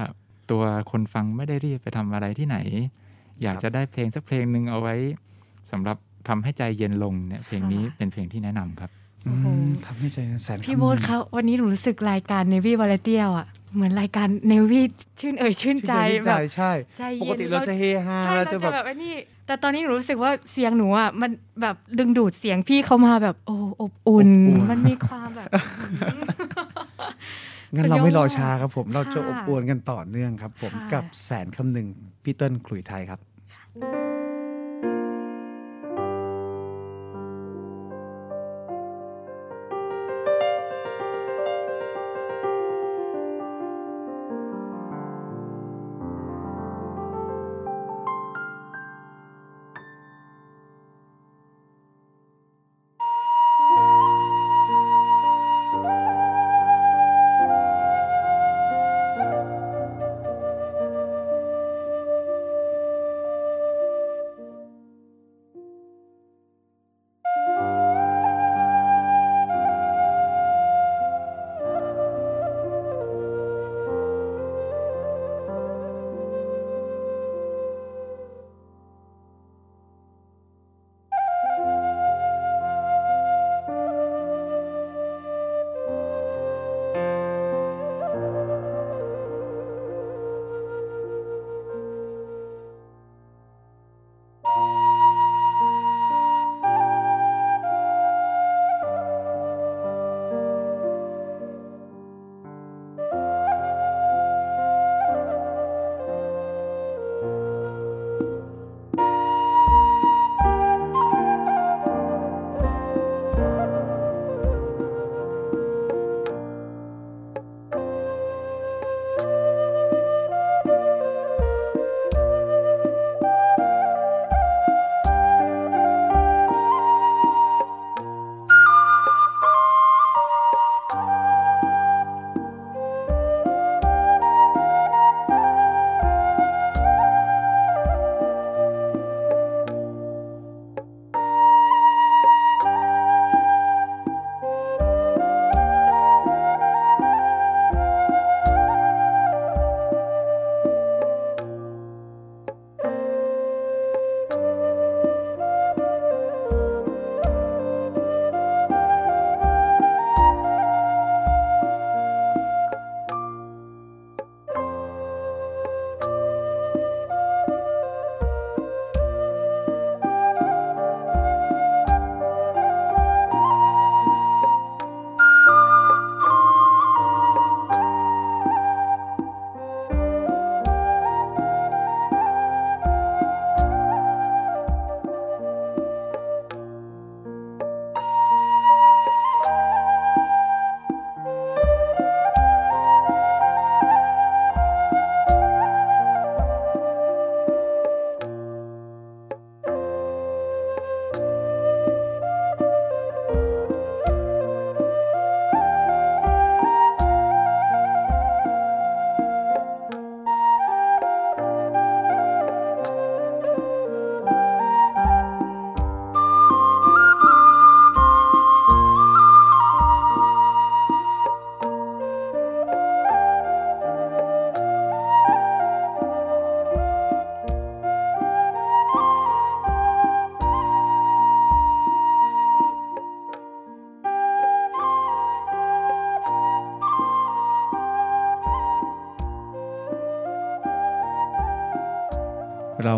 ตัวคนฟังไม่ได้รีบไปทำอะไรที่ไหน อยากจะได้เพลงสักเพลงหนึ่งเอาไว้สำหรับทำให้ใจเย็นลงเนี่ยเพลงนี้ค่ะเป็นเพลงที่แนะนำครับโอ้โหอืม ทำให้ใจแสนคำหนึ่งพี่โบ๊ทครับวันนี้หนูรู้สึกรายการ Navy v a l e t i a อะเหมือนรายการ Navy ชื่นเอ่ยชื่นใจชื่นแบใจบใช่ใจเย็นปกติเราจะเฮฮาใช่เราเราจะจะแบบแบบไอ้นี่แต่ตอนนี้หนูรู้สึกว่าเสียงหนูอะมันแบบดึงดูดเสียงพี่เขามาแบบโอ้อบอุ่นอบอุ่นมันมีความแบบงั้นเราไม่รอช้าครับผมเราจะค่ะอบอวลกันต่อเนื่องครับ ผมค่ะกับแสนคำหนึ่งพี่เติ้ลขลุยไทยครับเร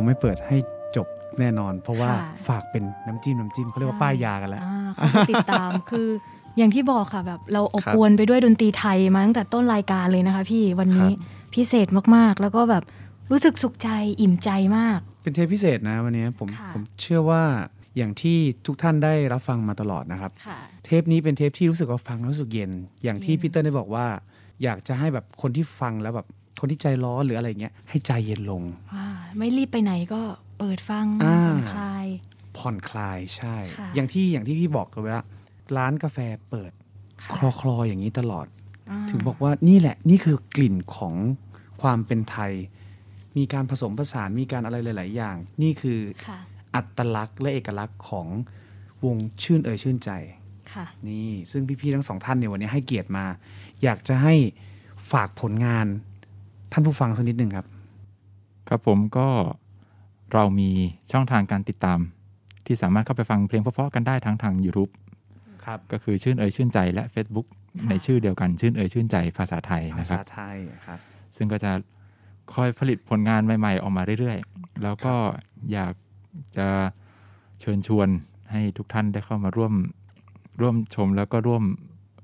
ไม่เปิดให้จบแน่นอน เพราะว่าค่ะฝากเป็นน้ำจิ้มน้ำจิ้มเขาเรียกว่าป้ายยากันแล้วอ่าเขาไปติดตามคืออย่างที่บอกค่ะแบบเราอบครับอวลไปด้วยดนตรีไทยมาตั้งแต่ต้นรายการเลยนะคะ พี่วันนี้ครับพิเศษมากๆ แล้วก็แบบรู้สึกสุขใจอิ่มใจมาก เป็นเทปพิเศษนะวันนี้ผมค่ะผมเชื่อว่าอย่างที่ทุกท่านได้รับฟังมาตลอดนะครับค่ะเทปนี้เป็นเทปที่รู้สึกว่าฟังแล้วรู้สึกเย็น อย่างที่เย็นพีเตอร์ได้บอกว่า อยากจะให้แบบคนที่ฟังแล้วแบบคนที่ใจร้อนหรืออะไรเงี้ยให้ใจเย็นลงอ่า ไม่รีบไปไหนก็เปิดฟังอ่าผ่อนคลาย ผ่อนคลายใช่ค่ะอย่างที่อย่างที่พี่บอกกันว่าร้านกาแฟเปิดค่ะคลอคลออย่างนี้ตลอดาถึงบอกว่านี่แหละนี่คือกลิ่นของความเป็นไทย มีการผสมผสานมีการอะไรหลาย ๆ อย่าง นี่คือค่ะอัตลักษณ์และเอกลักษณ์ของวงชื่นเอ่ยชื่นใจค่ะนี่ซึ่งพี่ ๆ ทั้งสองท่านเนี่ยวันนี้ให้เกียรติมา อยากจะให้ฝากผลงานท่านผู้ฟังสักนิดหนึ่งครับ ครับผมก็เรามีช่องทางการติดตาม ที่สามารถเข้าไปฟังเพลงเพราะๆกันได้ทั้งทาง YouTube ครับก็คือชื่นเอ่ยชื่นใจและ Facebook ค่ะในชื่อเดียวกันชื่นเอ่ยชื่นใจภาษาไทยภานะครับษาไทยครับ ซึ่งก็จะคอยผลิตผลงานใหม่ ๆ ออกมาเรื่อยๆ แล้วก็อยากจะเชิญชวนให้ทุกท่านได้เข้ามาร่วมร่วมชมแล้วก็ร่วม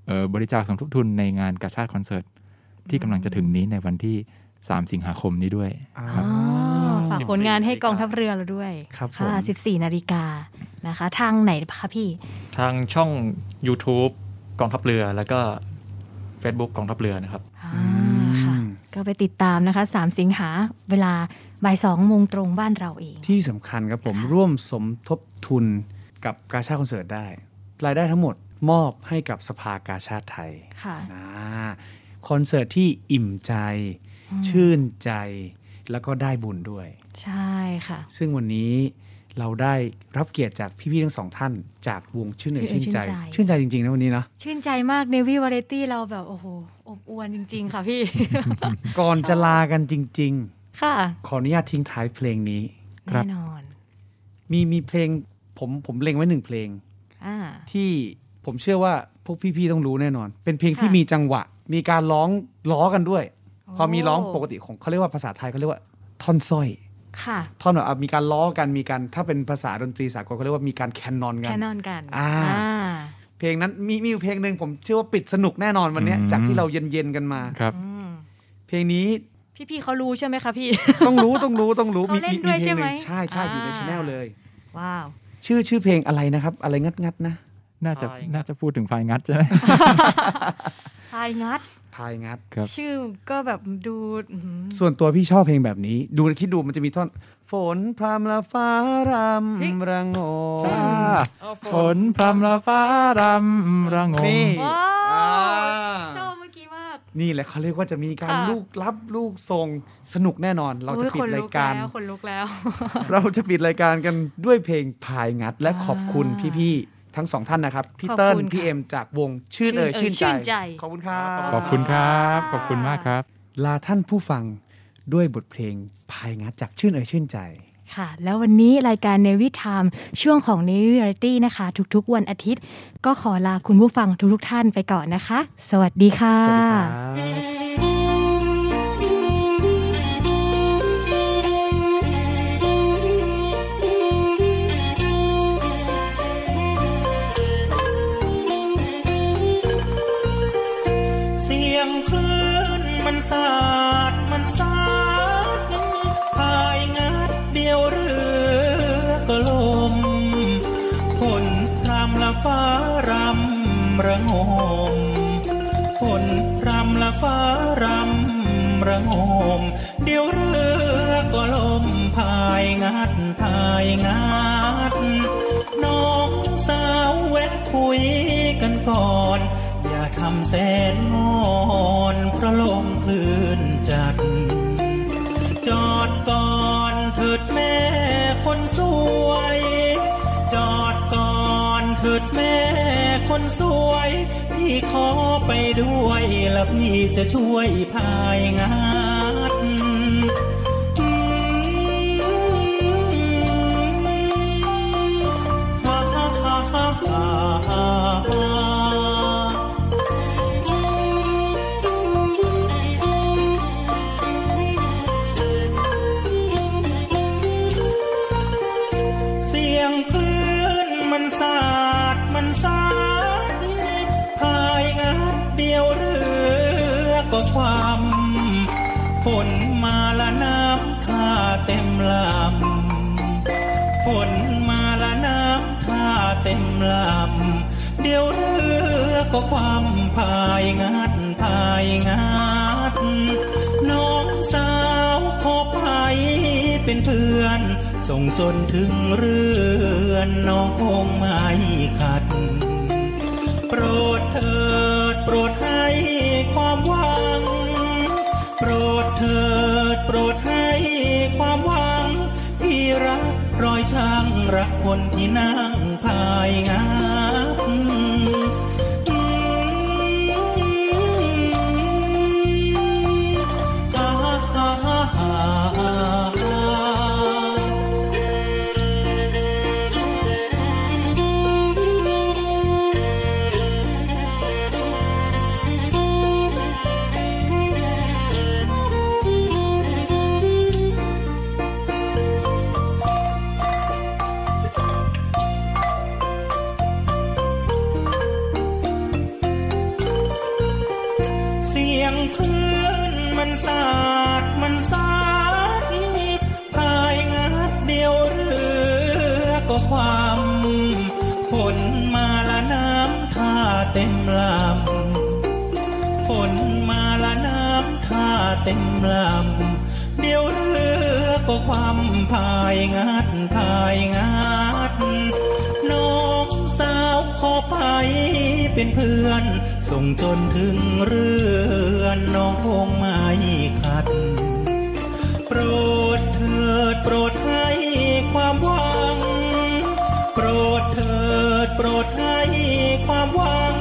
เอ่อบริจาคสมทบทุนในงานกาชาติคอนเสิร์ตที่กำลังจะถึงนี้ในวันที่ 3 สิงหาคมนี้ด้วยอ่าครับอ๋อฝากผลงานให้กองทัพเรือเราด้วยครับผมค่ะ14 นาฬิกานะคะ ทางไหนคะพี่ ทางช่อง YouTube กองทัพเรือแล้วก็ Facebook กองทัพเรือนะครับอ่าค่ะก็ไปติดตามนะคะ 3 สิงหาเวลาบ่าย2โมงตรงบ้านเราเอง ที่สำคัญครับผมร่วมสมทบทุนกับกาชาติคอนเสิร์ตได้ รายได้ทั้งหมดมอบให้กับสภากาชาติไทยค่ะนะคอนเสิร์ตที่อิ่มใจอืม ชื่นใจแล้วก็ได้บุญด้วย ใช่ค่ะ ซึ่งวันนี้เราได้รับเกียรติจากพี่ๆทั้งสองท่านจากวงชื่นเอ่ยชื่ชื่นนใจใจ ชื่นใจจริงๆนะวันนี้นะชื่นใจมากเนวี่วาไรตี้เราแบบโอ้โหอบอวนจริง ๆ ค่ะพี่ ก่อนจะลากันจริงค่ะๆขออนุญาตทิ้งท้ายเพลงนี้ครัแน่บนอน มีมีเพลงผมผมเล็งไว้หนึ่งเพลงอ่าที่ผมเชื่อว่าพวกพี่ๆต้องรู้แน่นอน เป็นเพลงที่ค่ะมีจังหวะ มีการร้องล้อกันด้วย พอมีร้องโอ้ปกติของเขาเรียกว่าภาษาไทยเขาเรียกว่าท่อนสร้อยค่ะท่อนแบบอะมีการล้อกันมีการถ้าเป็นภาษาดนตรีสากลเขาเรียกว่ามีการแคนนอนกัแค่นนอนกันอ่าเพลงนั้นมีมีอยู่เพลงหนึ่งผมเชื่อว่าปิดสนุกแน่นอนวันเนี้ยอืมจากที่เราเย็นๆกันมาครับอืมเพลงนี้พี่ๆเขารู้ใช่ไหมคะพี่ ต้องรู้ต้องรู้ต้องรู้เขาเล่นด้วยเพลใช่งไหมนึ่งใช่ใช่อยู่ในอ่าชแนลเลยว้าวชื่อชื่อเพลงอะไรนะครับ อะไรงัดงัดๆนะ น่าจะไฟงัดน่าจะพูดถึงไฟงัดใช่ไหมพายงัด พายงัดครับ ชื่อก็แบบดูอื้อหือ ส่วนตัวพี่ชอบเพลงแบบนี้ ดูคิดดูมันจะมีท่อน ฝนพรำละฟ้ารำระงมฝนพรำละฟ้ารำระงม นี่ ว้าอ่าชอบเมื่อกี้มาก นี่แหละเขาเรียกว่าจะมีการค่ะ ลูกรับลูกทรงสนุกแน่นอน เราจะโอ้ยปิดขนราลุยการ แล้วคนลุกแล้ว เราจะปิดรายการกันด้วยเพลงพายงัด และอ่าขอบคุณพี่ๆ ทั้งสองท่านนะครับ พี่ขอบเติ้ลคุณพี่ค่ะเอ็มจากวงชื่นเอ่ยชื่ชื่นนเอ่ยชื่นใจใจ ขอบคุณครับ ขอบคุณครับ ขอบคุณมากครับ ลาท่านผู้ฟังด้วยบทเพลงพายงัดจากชื่นเอ่ยชื่นใจค่ะ แล้ววันนี้รายการ Navy Time ช่วงของ Navy Variety นะคะ ทุกๆ วันอาทิตย์ ก็ขอลาคุณผู้ฟังทุกๆท่านไปก่อนนะคะ สวัสดีค่ะ สวัสดีครับ สาดมันสาดพายงัดเดียวเรือก็ลมฝนพรำละฟ้ารำระงมฝนพรำละฟ้ารำระงมเดี๋ยวเรือก็ลมพายงัดพายงัดน้องสาวแวะคุยกันก่อน อย่าทำแสนงอนเพราะลมคลื่นจัด จอดก่อนเถิดแม่คนสวย จอดก่อนเถิดแม่คนสวย พี่ขอไปด้วยแล้วพี่จะช่วยพายงาน ส่งจนถึงเรือนน้องคงไม่ เป็นเพื่อน ส่งจนถึงเรือนน้องคงไม่ขัด โปรดเถิดโปรดให้ความหวัง โปรดเถิดโปรดให้ความหวัง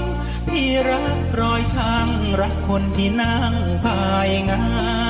ที่รักรอยช่างรักคนที่นั่งภายงาฮ่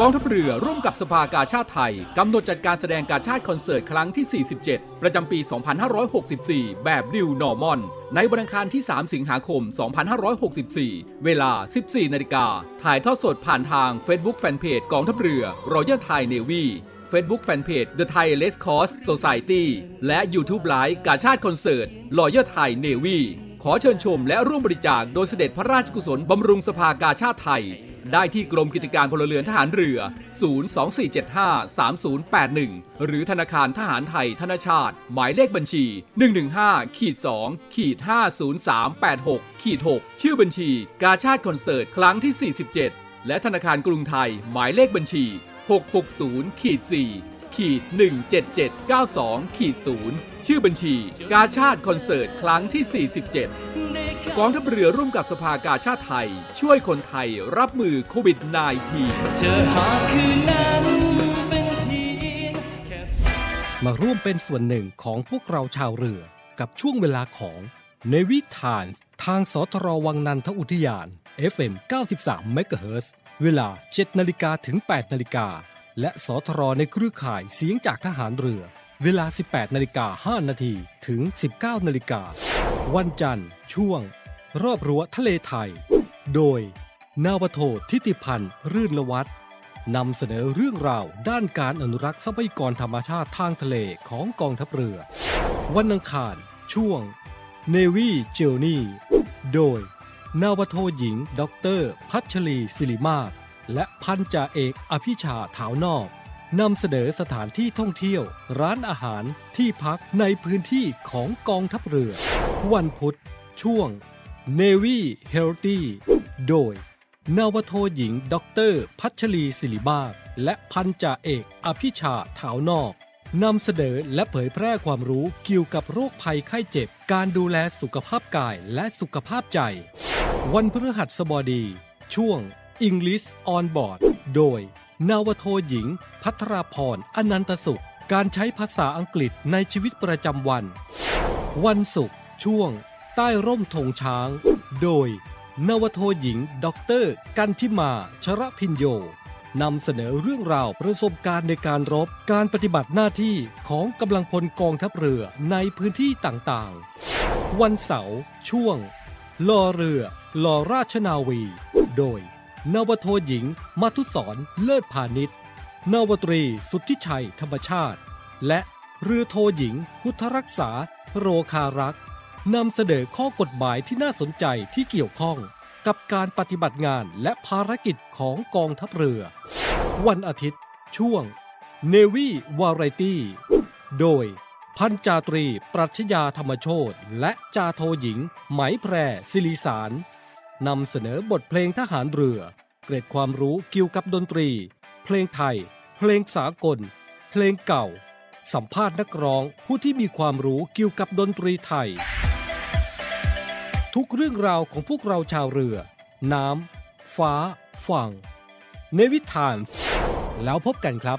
กองทัพเรือร่วมกับสภากาชาติไทย กำหนดจัดการแสดงการชาติคอนเสิร์ตครั้งที่ 47 ประจำปี 2564 แบบ New Normal ในวันอังคารที่ 3 สิงหาคม 2564 เวลา 14 นาฬิกา ถ่ายทอดสดผ่านทาง Facebook Fanpage กองทัพเรือ Royal Thai Navy Facebook Fanpage The Thai Red Cross Society และ YouTube Live กาชาติคอนเสิร์ต Royal Thai Navy ขอเชิญชมและร่วมบริจาคโดยเสด็จพระราชกุศลบำรุงสภากาชาติไทย ได้ที่กรมกิจการพลเรือนทหารเรือ 024753081 หรือธนาคารทหารไทยธนชาติ หมายเลขบัญชี 115ขีด2ขีด50386ขีด6ชื่อบัญชี กาชาติคอนเสิร์ต ครั้งที่ 47 และธนาคารกรุงไทย หมายเลขบัญชี 660ขีด4ขีด17792ขีด0ชื่อบัญชี กาชาติคอนเสิร์ต ครั้งที่ 47 กองทัพเรือร่วมกับสภากาชาติไทย ช่วยคนไทยรับมือโควิด -19 เจอหาคืนนั้นเป็นเพียงแค่มาร่วมเป็นส่วนหนึ่งของพวกเราชาวเรือกับช่วงเวลาของในวิถานทางสทรวังนันทอุทยาน FM 93 MHz เวลา 7 นาฬิกาถึง 8 นาฬิกา และสทรในเครือข่ายเสียงจากทหารเรือ เวลา 18นาฬิกา5นาทีถึง 19นาฬิกาวันจันทร์ ช่วง รอบรั้วทะเลไทย โดย นาวโททิติพันธ์รื่นละวัฒน์นำเสนอเรื่องราวด้านการอนุรักษ์ทรัพยากรธรรมชาติทางทะเลของกองทัพเรือ วันอังคาร ช่วง Navy Journey โดย นาวโทหญิงด็อกเตอร์พัชรีศิริมาศและพันจ่าเอกอภิชาถาวนอก นำเสนอสถานที่ท่องเที่ยว ร้านอาหารที่พักในพื้นที่ของกองทัพเรือ วันพุธ ช่วง Navy Healthy โดย นาวโทหญิงด็อกเตอร์พัชรีศิริมาศและพันจ่าเอกอภิชาถาวนอกนำเสนอและเผยแพร่ความรู้เกี่ยวกับโรคภัยไข้เจ็บ การดูแลสุขภาพกายและสุขภาพใจ วันพฤหัสบดี ช่วง English on Board โดย นาวโทหญิง พัทราพรอนันตสุข การใช้ภาษาอังกฤษในชีวิตประจำวัน วันศุกร์ช่วง ใต้ร่มธงช้าง โดยนาวโทหญิงด็อกเตอร์ กันทิมา ชระพินโยนำเสนอเรื่องราวประสบการณ์ในการรบการปฏิบัติหน้าที่ของกำลังพลกองทัพเรือในพื้นที่ต่างๆ วันเสาร์ช่วงลอเรือลอราชนาวี โดย นาวโทหญิง มาทุศรเลิศพาณิชย์นาวตรีสุทธิชัยธรรมชาติ และเรือโทหญิง พุทธรักษา โรคารักษ์นำเสนอข้อกฎหมายที่น่าสนใจที่เกี่ยวข้อง กับการปฏิบัติงานและภารกิจของกองทัพเรือ วันอาทิตย์ ช่วง Navy Variety โดยพันจาตรี ปรัชญาธรรมโชตและจาโทหญิง ไหมแพรศิริสาร นำเสนอบทเพลงทหารเรือ เกร็ดความรู้เกี่ยวกับดนตรี เพลงไทย เพลงสากล เพลงเก่า สัมภาษณ์นักร้องผู้ที่มีความรู้เกี่ยวกับดนตรีไทย ทุกเรื่องราวของพวกเราชาวเรือ น้ำฟ้า ฝั่ง เนวิทานแล้วพบกันครับ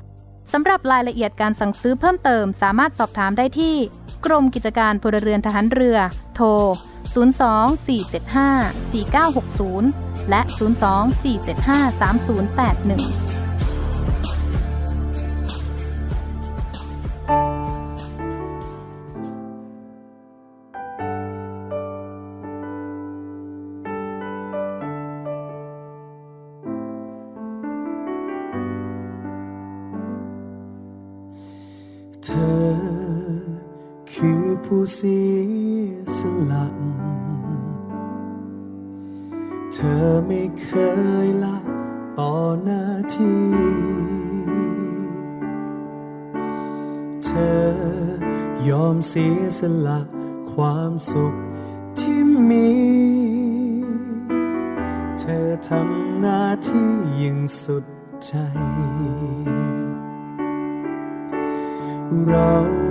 สำหรับรายละเอียดการสั่งซื้อเพิ่มเติมสามารถสอบถามได้ที่ กรมกิจการพลเรือนทหารเรือ โทร 02-475-4960 และ 02-475-3081 เสียสละเธอไม่เคยละต่อหน้าที่ เธอยอมเสียสละความสุขที่มี เธอทำหน้าที่อย่งสุดใจ เรา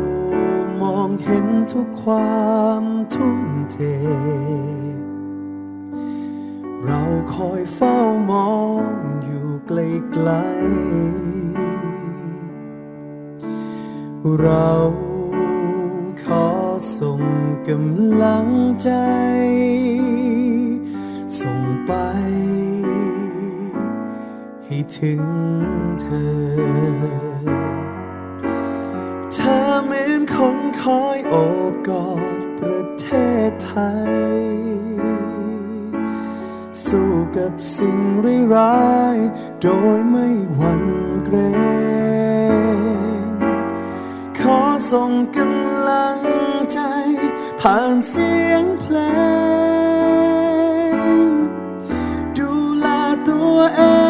มองเห็นทุกความทุ่มเท เราคอยเฝ้ามองอยู่ไกลๆเราขอส่งกำลังใจ ส่งไป ให้ถึงเธอ ธอเหมือนคนคอยโอบกอดประเทศไทย สู้กับสิ่งร้ายโดยไม่หวั่นเกรงขอส่งกำลังใจ ผ่านเสียงเพลง ดูแลตัวเอง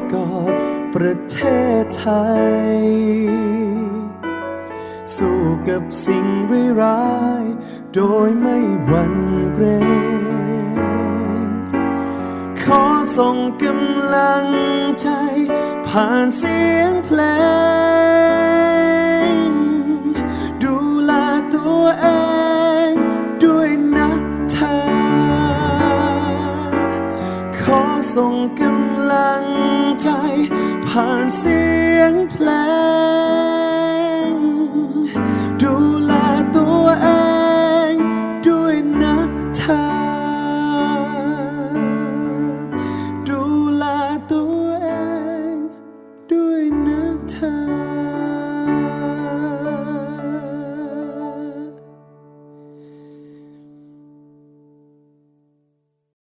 ศไทย สู้กับสิ่งร้ายโดยไม่หวั่นเกรงขอส่งกำลังใจ ผ่านเสียงเพลง ดูแลตัวเองด้วยนะเธอ ขอส่งกำลังใจ ผ่านเสียงเพลงดูแล